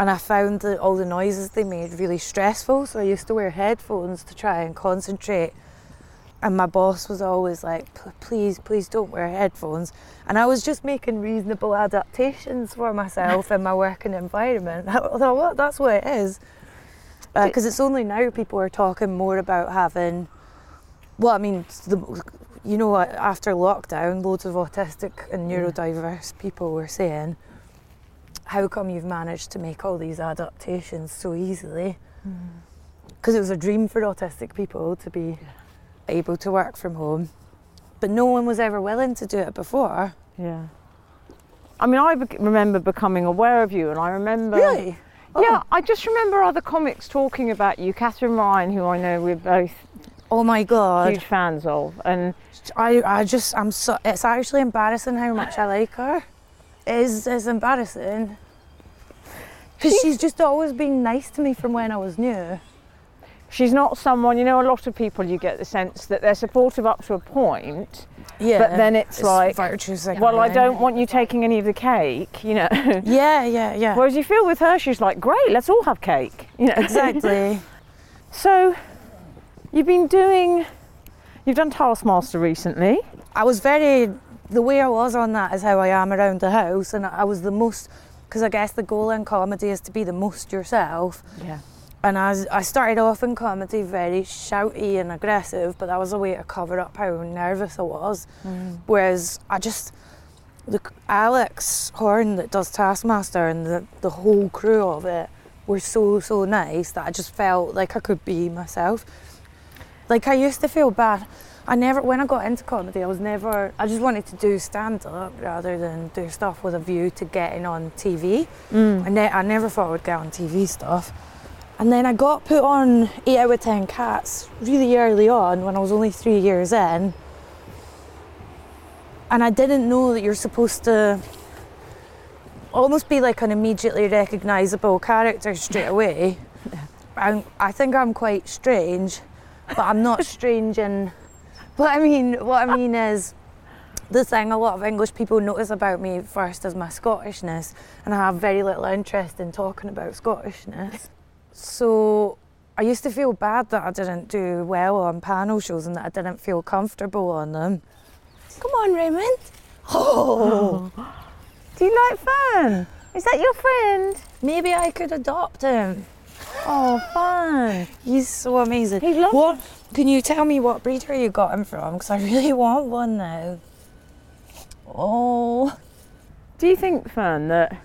Speaker 1: And I found that all the noises they made really stressful. So I used to wear headphones to try and concentrate. And my boss was always like, please, please don't wear headphones. And I was just making reasonable adaptations for myself in my working environment. I thought, well, that's what it is. Uh, because it's only now people are talking more about having. Well, I mean, the, you know, uh, after lockdown, loads of autistic and neurodiverse people were saying, "How come you've managed to make all these adaptations so easily?" Hmm. Because it was a dream for autistic people to be able to work from home, but no one was ever willing to do it before.
Speaker 2: Yeah. I mean, I bec- remember becoming aware of you, and I remember.
Speaker 1: Really?
Speaker 2: Yeah, oh. I just remember other comics talking about you. Katherine Ryan, who I know we're both
Speaker 1: Oh my god!
Speaker 2: huge fans of, and
Speaker 1: I, I just, I'm so, it's actually embarrassing how much I like her. It is, it's embarrassing. Because she's just always been nice to me from when I was new.
Speaker 2: She's not someone. You know, a lot of people you get the sense that they're supportive up to a point,
Speaker 1: Yeah.
Speaker 2: but then it's, like,
Speaker 1: virtue
Speaker 2: well, I
Speaker 1: oh,
Speaker 2: don't want you taking any of the cake. You know.
Speaker 1: Yeah, yeah, yeah.
Speaker 2: Whereas you feel with her, she's like, great, let's all have cake. You know.
Speaker 1: exactly.
Speaker 2: So, you've been doing, you've done Taskmaster recently.
Speaker 1: I was very, the way I was on that is how I am around the house, and I was the most, because I guess the goal in comedy is to be the most yourself.
Speaker 2: Yeah.
Speaker 1: And as I started off in comedy very shouty and aggressive, but that was a way to cover up how nervous I was. Mm. Whereas I just, the Alex Horne that does Taskmaster and the, the whole crew of it were so, so nice that I just felt like I could be myself. Like I used to feel bad. I never, when I got into comedy, I was never, I just wanted to do stand up rather than do stuff with a view to getting on TV. Mm. I, ne- I never thought I would get on TV stuff. And then I got put on 8 out of 10 cats really early on when I was only three years in. And I didn't know that you're supposed to almost be like an immediately recognisable character straight away. I'm, I think I'm quite strange, but I'm not strange in. But I mean, what I mean is, the thing a lot of English people notice about me first is my Scottishness, and I have very little interest in talking about Scottishness. So I used to feel bad that I didn't do well on panel shows and that I didn't feel comfortable on them. Come on, Raymond. Oh,
Speaker 2: Do you like Fern? Is that your friend?
Speaker 1: maybe I could adopt him.
Speaker 2: Oh, fun.
Speaker 1: He's so amazing.
Speaker 2: He loves
Speaker 1: What? Can you tell me what breeder you got him from? Because I really want one now. Oh.
Speaker 2: Do you think, Fern, that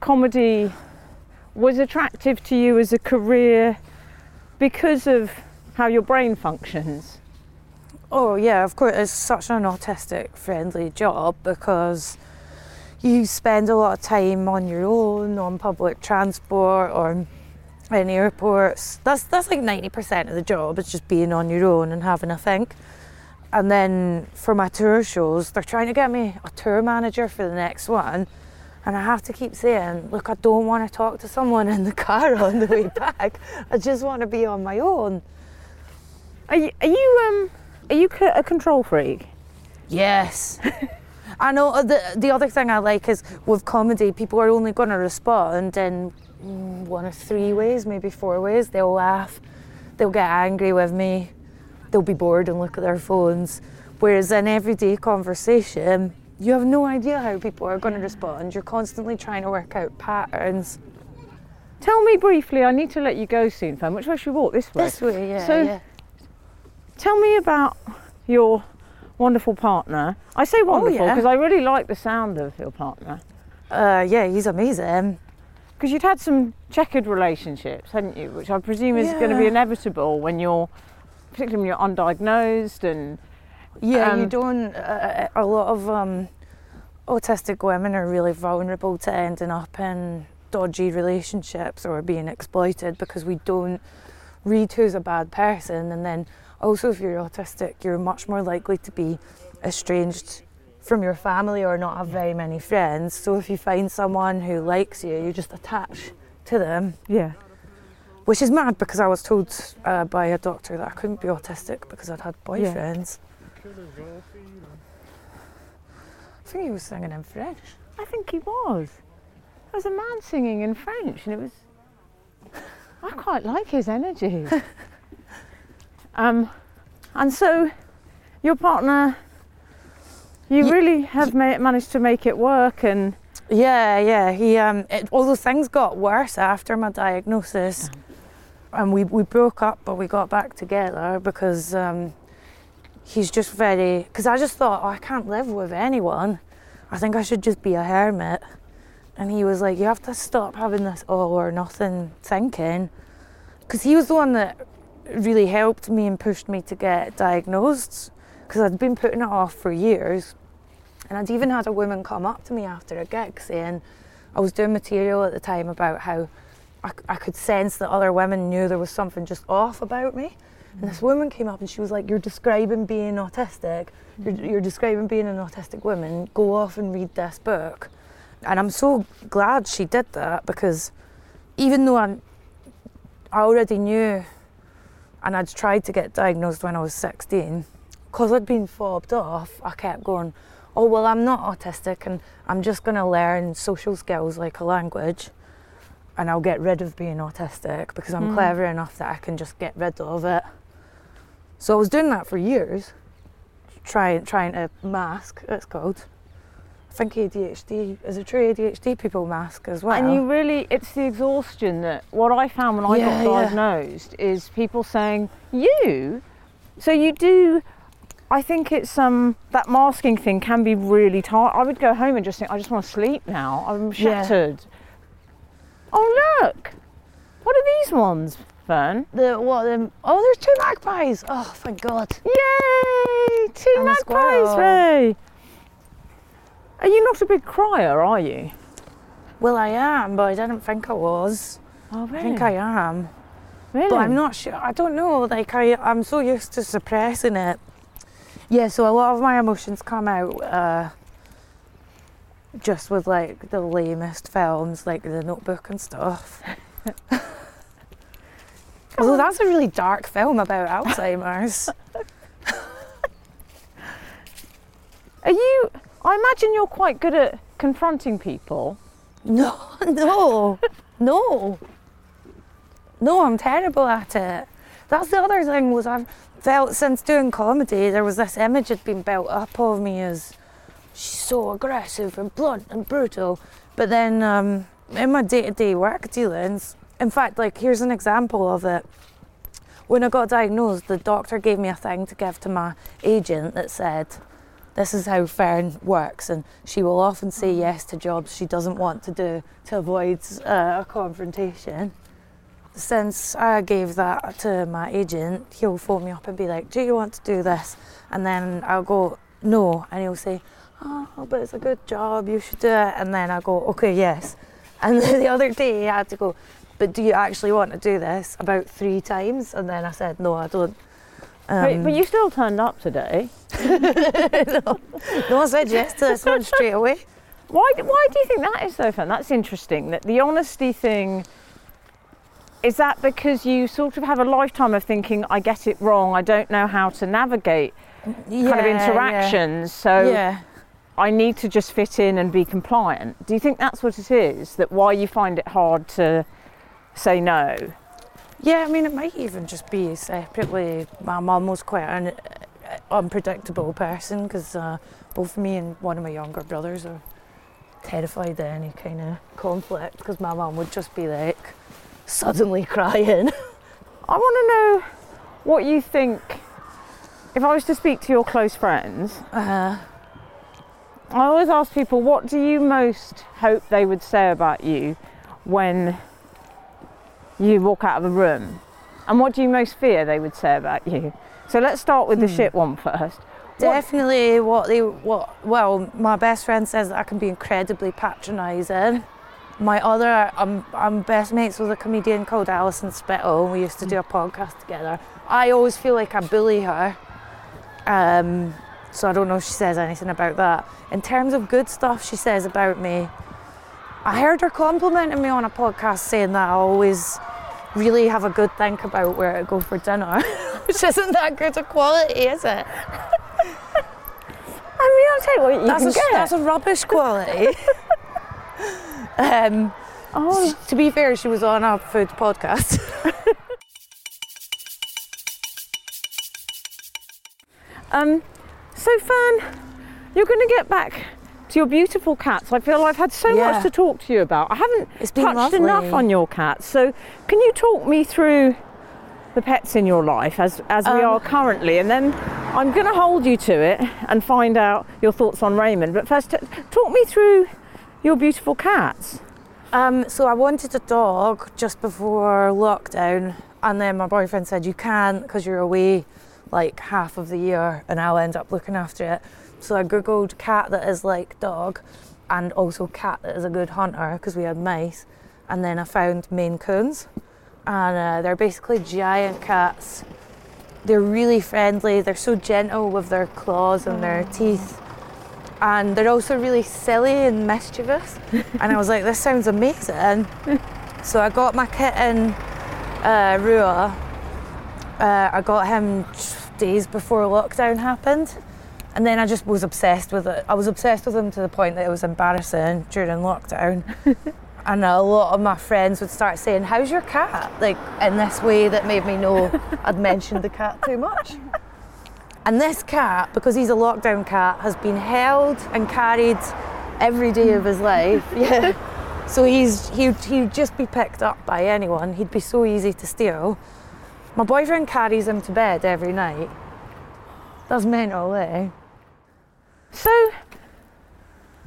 Speaker 2: comedy was attractive to you as a career because of how your brain functions?
Speaker 1: Oh yeah, of course. It's such an autistic friendly job because you spend a lot of time on your own, on public transport or in airports. That's that's like ninety percent of the job. It's just being on your own and having a think. And then for my tour shows, they're trying to get me a tour manager for the next one. And I have to keep saying, look, I don't want to talk to someone in the car on the way back. I just want to be on my own.
Speaker 2: Are you, are you um are you a control freak?
Speaker 1: Yes. I know uh, the the other thing I like is with comedy, people are only going to respond in one of three ways, maybe four ways. They'll laugh, they'll get angry with me, they'll be bored and look at their phones. Whereas in everyday conversation, you have no idea how people are going to respond. You're constantly trying to work out patterns.
Speaker 2: Tell me briefly. I need to let you go soon, Fern. Which way should we walk? This way.
Speaker 1: This way, yeah.
Speaker 2: So-
Speaker 1: yeah.
Speaker 2: Tell me about your wonderful partner. I say wonderful
Speaker 1: yeah.
Speaker 2: because I really like the sound of your partner.
Speaker 1: Uh, yeah, he's amazing.
Speaker 2: Because you'd had some checkered relationships, hadn't you? Which I presume is going to be inevitable when you're, particularly when you're undiagnosed and
Speaker 1: Yeah, you
Speaker 2: Um,
Speaker 1: don't. Uh, a lot of um, autistic women are really vulnerable to ending up in dodgy relationships or being exploited because we don't read who's a bad person. And then also, if you're autistic, you're much more likely to be estranged from your family or not have very many friends. So if you find someone who likes you, you just attach to them.
Speaker 2: yeah.
Speaker 1: Which is mad because I was told uh, by a doctor that I couldn't be autistic because I'd had boyfriends. I think he was singing in French.
Speaker 2: I think he was. There was a man singing in French, and it was. I quite like his energy. um, and so, your partner, you
Speaker 1: Ye-
Speaker 2: really have ma- managed to make it work, and
Speaker 1: Yeah, yeah. He um, it, although things got worse after my diagnosis, and we, we broke up, but we got back together because um, he's just very. Because I just thought, oh, I can't live with anyone. I think I should just be a hermit. And he was like, you have to stop having this all or nothing thinking. Because he was the one that really helped me and pushed me to get diagnosed. Because I'd been putting it off for years. And I'd even had a woman come up to me after a gig saying, I was doing material at the time about how I could sense that other women knew there was something just off about me. And this woman came up and she was like, You're describing being autistic. You're, you're describing being an autistic woman. Go off and read this book. And I'm so glad she did that because even though I, I already knew and I'd tried to get diagnosed when I was 16, because I'd been fobbed off, I kept going, Oh, well, I'm not autistic and I'm just going to learn social skills like a language and I'll get rid of being autistic because I'm
Speaker 2: Mm.
Speaker 1: clever enough that I can just get rid of it. So I was doing that for years, trying trying to mask. It's called. I think ADHD is a true ADHD people mask as well.
Speaker 2: And you really, it's the exhaustion that what I found when I
Speaker 1: Yeah,
Speaker 2: got
Speaker 1: yeah.
Speaker 2: diagnosed is people saying, You? So you do. I think it's um that masking thing can be really tired. I would go home and just think, I just want to sleep now. I'm
Speaker 1: Yeah.
Speaker 2: shattered. Oh look, what are these ones, Fern?
Speaker 1: the what? The, oh, there's two magpies. Oh, thank God.
Speaker 2: Yay! Two
Speaker 1: And
Speaker 2: magpies. Ray. Are you not a big crier, are you?
Speaker 1: Well, I am, but I didn't think I was.
Speaker 2: Oh, really?
Speaker 1: I think I am.
Speaker 2: really?
Speaker 1: But I'm not sure. I don't know. Like I, I'm so used to suppressing it. Yeah. So a lot of my emotions come out uh, just with like the lamest films, like The Notebook and stuff. Although that's a really dark film about Alzheimer's.
Speaker 2: Are you? I imagine you're quite good at confronting people.
Speaker 1: No, no, no, no. I'm terrible at it. That's the other thing was I've felt since doing comedy there was this image had been built up of me as she's so aggressive and blunt and brutal. But then um, in my day-to-day work dealings, in fact, like here's an example of it. When I got diagnosed, the doctor gave me a thing to give to my agent that said, this is how Fern works, and she will often say yes to jobs she doesn't want to do to avoid uh, a confrontation. Since I gave that to my agent, he'll phone me up and be like, Do you want to do this? And then I'll go, No. And he'll say, Oh, but it's a good job, you should do it. And then I go, Okay, yes. And the other day I had to go, But do you actually want to do this? About three times. And then I said, No, I don't.
Speaker 2: but,
Speaker 1: Um,
Speaker 2: but you still turned up today.
Speaker 1: no, I said yes to this one straight away.
Speaker 2: Why? Why do you think that is so fun? That's interesting. That the honesty thing. Is that because you sort of have a lifetime of thinking, I get it wrong, I don't know how to navigate kind of
Speaker 1: Yeah,
Speaker 2: interactions, so
Speaker 1: Yeah.
Speaker 2: I need to just fit in and be compliant. Do you think that's what it is? That why you find it hard to say no?
Speaker 1: Yeah, I mean, it might even just be separately. My mum was quite an uh, unpredictable person because uh, both me and one of my younger brothers are terrified of any kind of conflict because my mum would just be like suddenly crying.
Speaker 2: I want to know what you think. If I was to speak to your close friends,
Speaker 1: Uh,
Speaker 2: I always ask people, what do you most hope they would say about you when you walk out of a room? And what do you most fear they would say about you? So let's start with the
Speaker 1: Hmm.
Speaker 2: shit one first.
Speaker 1: definitely what they what well my best friend says that I can be incredibly patronising. My other I'm I'm best mates with a comedian called Alison Spittle. We used to do a podcast together. I always feel like I bully her. Um, so I don't know if she says anything about that. In terms of good stuff she says about me, I heard her complimenting me on a podcast saying that I always really have a good think about where to go for dinner, which isn't that good a quality, is it?
Speaker 2: I mean, I'll tell you what you
Speaker 1: that's
Speaker 2: can
Speaker 1: a,
Speaker 2: get.
Speaker 1: that's a rubbish quality. um,
Speaker 2: oh,
Speaker 1: to be fair, she was on a food podcast.
Speaker 2: um, so Fern, you're going to get back to your beautiful cats. I feel I've had so
Speaker 1: Yeah.
Speaker 2: much to talk to you about. I haven't
Speaker 1: It's
Speaker 2: touched
Speaker 1: lovely.
Speaker 2: enough on your cats. So, can you talk me through the pets in your life as as we
Speaker 1: Um,
Speaker 2: are currently, and then I'm going to hold you to it and find out your thoughts on Raymond. But first, t- talk me through your beautiful cats.
Speaker 1: Um, so I wanted a dog just before lockdown, and then my boyfriend said you can't because you're away like half of the year, and I'll end up looking after it. So I googled cat that is like dog, and also cat that is a good hunter because we had mice, and then I found Maine Coons, and uh, they're basically giant cats. They're really friendly. They're so gentle with their claws and their teeth and they're also really silly and mischievous. and I was like, this sounds amazing. so I got my kitten, uh, Rua. Uh, I got him days before lockdown happened. And then I just was obsessed with it. I was obsessed with him to the point that it was embarrassing during lockdown. and a lot of my friends would start saying, How's your cat? Like in this way that made me know I'd mentioned the cat too much. And this cat, because he's a lockdown cat, has been held and carried every day of his life. Yeah. So he's he'd, he'd just be picked up by anyone. He'd be so easy to steal. My boyfriend carries him to bed every night. That's mental, eh?
Speaker 2: So,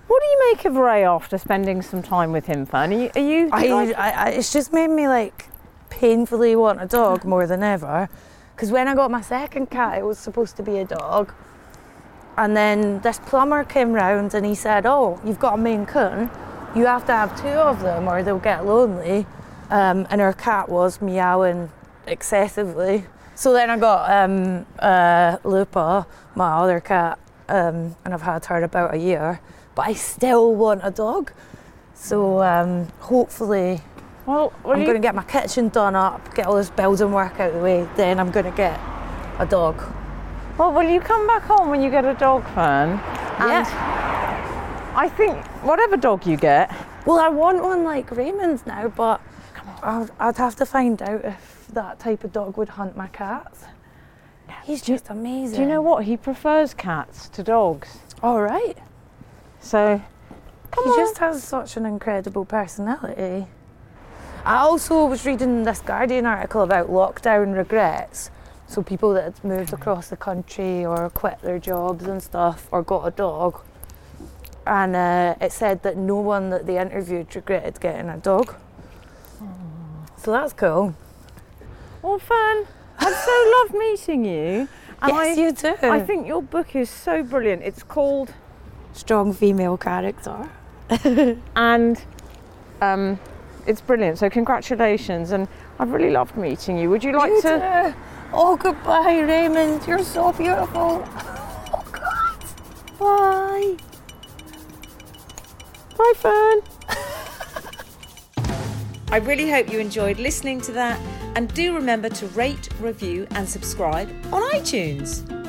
Speaker 2: what do you make of Ray after spending some time with him, Fern? Are you? Are you
Speaker 1: I, I, I, it's just made me like painfully want a dog more than ever. Because when I got my second cat, it was supposed to be a dog. And then this plumber came round and he said, Oh, you've got a Maine Coon. You have to have two of them or they'll get lonely. Um, and our cat was meowing excessively. So then I got um, uh, Lupa, my other cat, um, and I've had her about a year. But I still want a dog. So um, hopefully
Speaker 2: well,
Speaker 1: I'm
Speaker 2: you-
Speaker 1: going to get my kitchen done up, get all this building work out of the way, then I'm going to get a dog.
Speaker 2: well, will you come back home when you get a dog, Fern? And I think whatever dog you get,
Speaker 1: Well, I want one like Raymond's now, but I'd, I'd have to find out if that type of dog would hunt my cats. He's just amazing.
Speaker 2: do you know what? He prefers cats to dogs.
Speaker 1: All right.
Speaker 2: So, come
Speaker 1: he
Speaker 2: on.
Speaker 1: just has such an incredible personality. I also was reading this Guardian article about lockdown regrets. So people that had moved across the country or quit their jobs and stuff or got a dog. And uh, it said that no one that they interviewed regretted getting a dog. So that's cool.
Speaker 2: All Fern, I so loved meeting you. And
Speaker 1: yes,
Speaker 2: I,
Speaker 1: you do.
Speaker 2: I think your book is so brilliant. It's called
Speaker 1: strong female character.
Speaker 2: and um, it's brilliant. So congratulations, and I've really loved meeting you. Would you like
Speaker 1: You
Speaker 2: to?
Speaker 1: too. Oh, goodbye, Raymond. You're so beautiful. Oh, God. Bye.
Speaker 2: Bye, Fern.
Speaker 3: I really hope you enjoyed listening to that and do remember to rate, review, and subscribe on iTunes.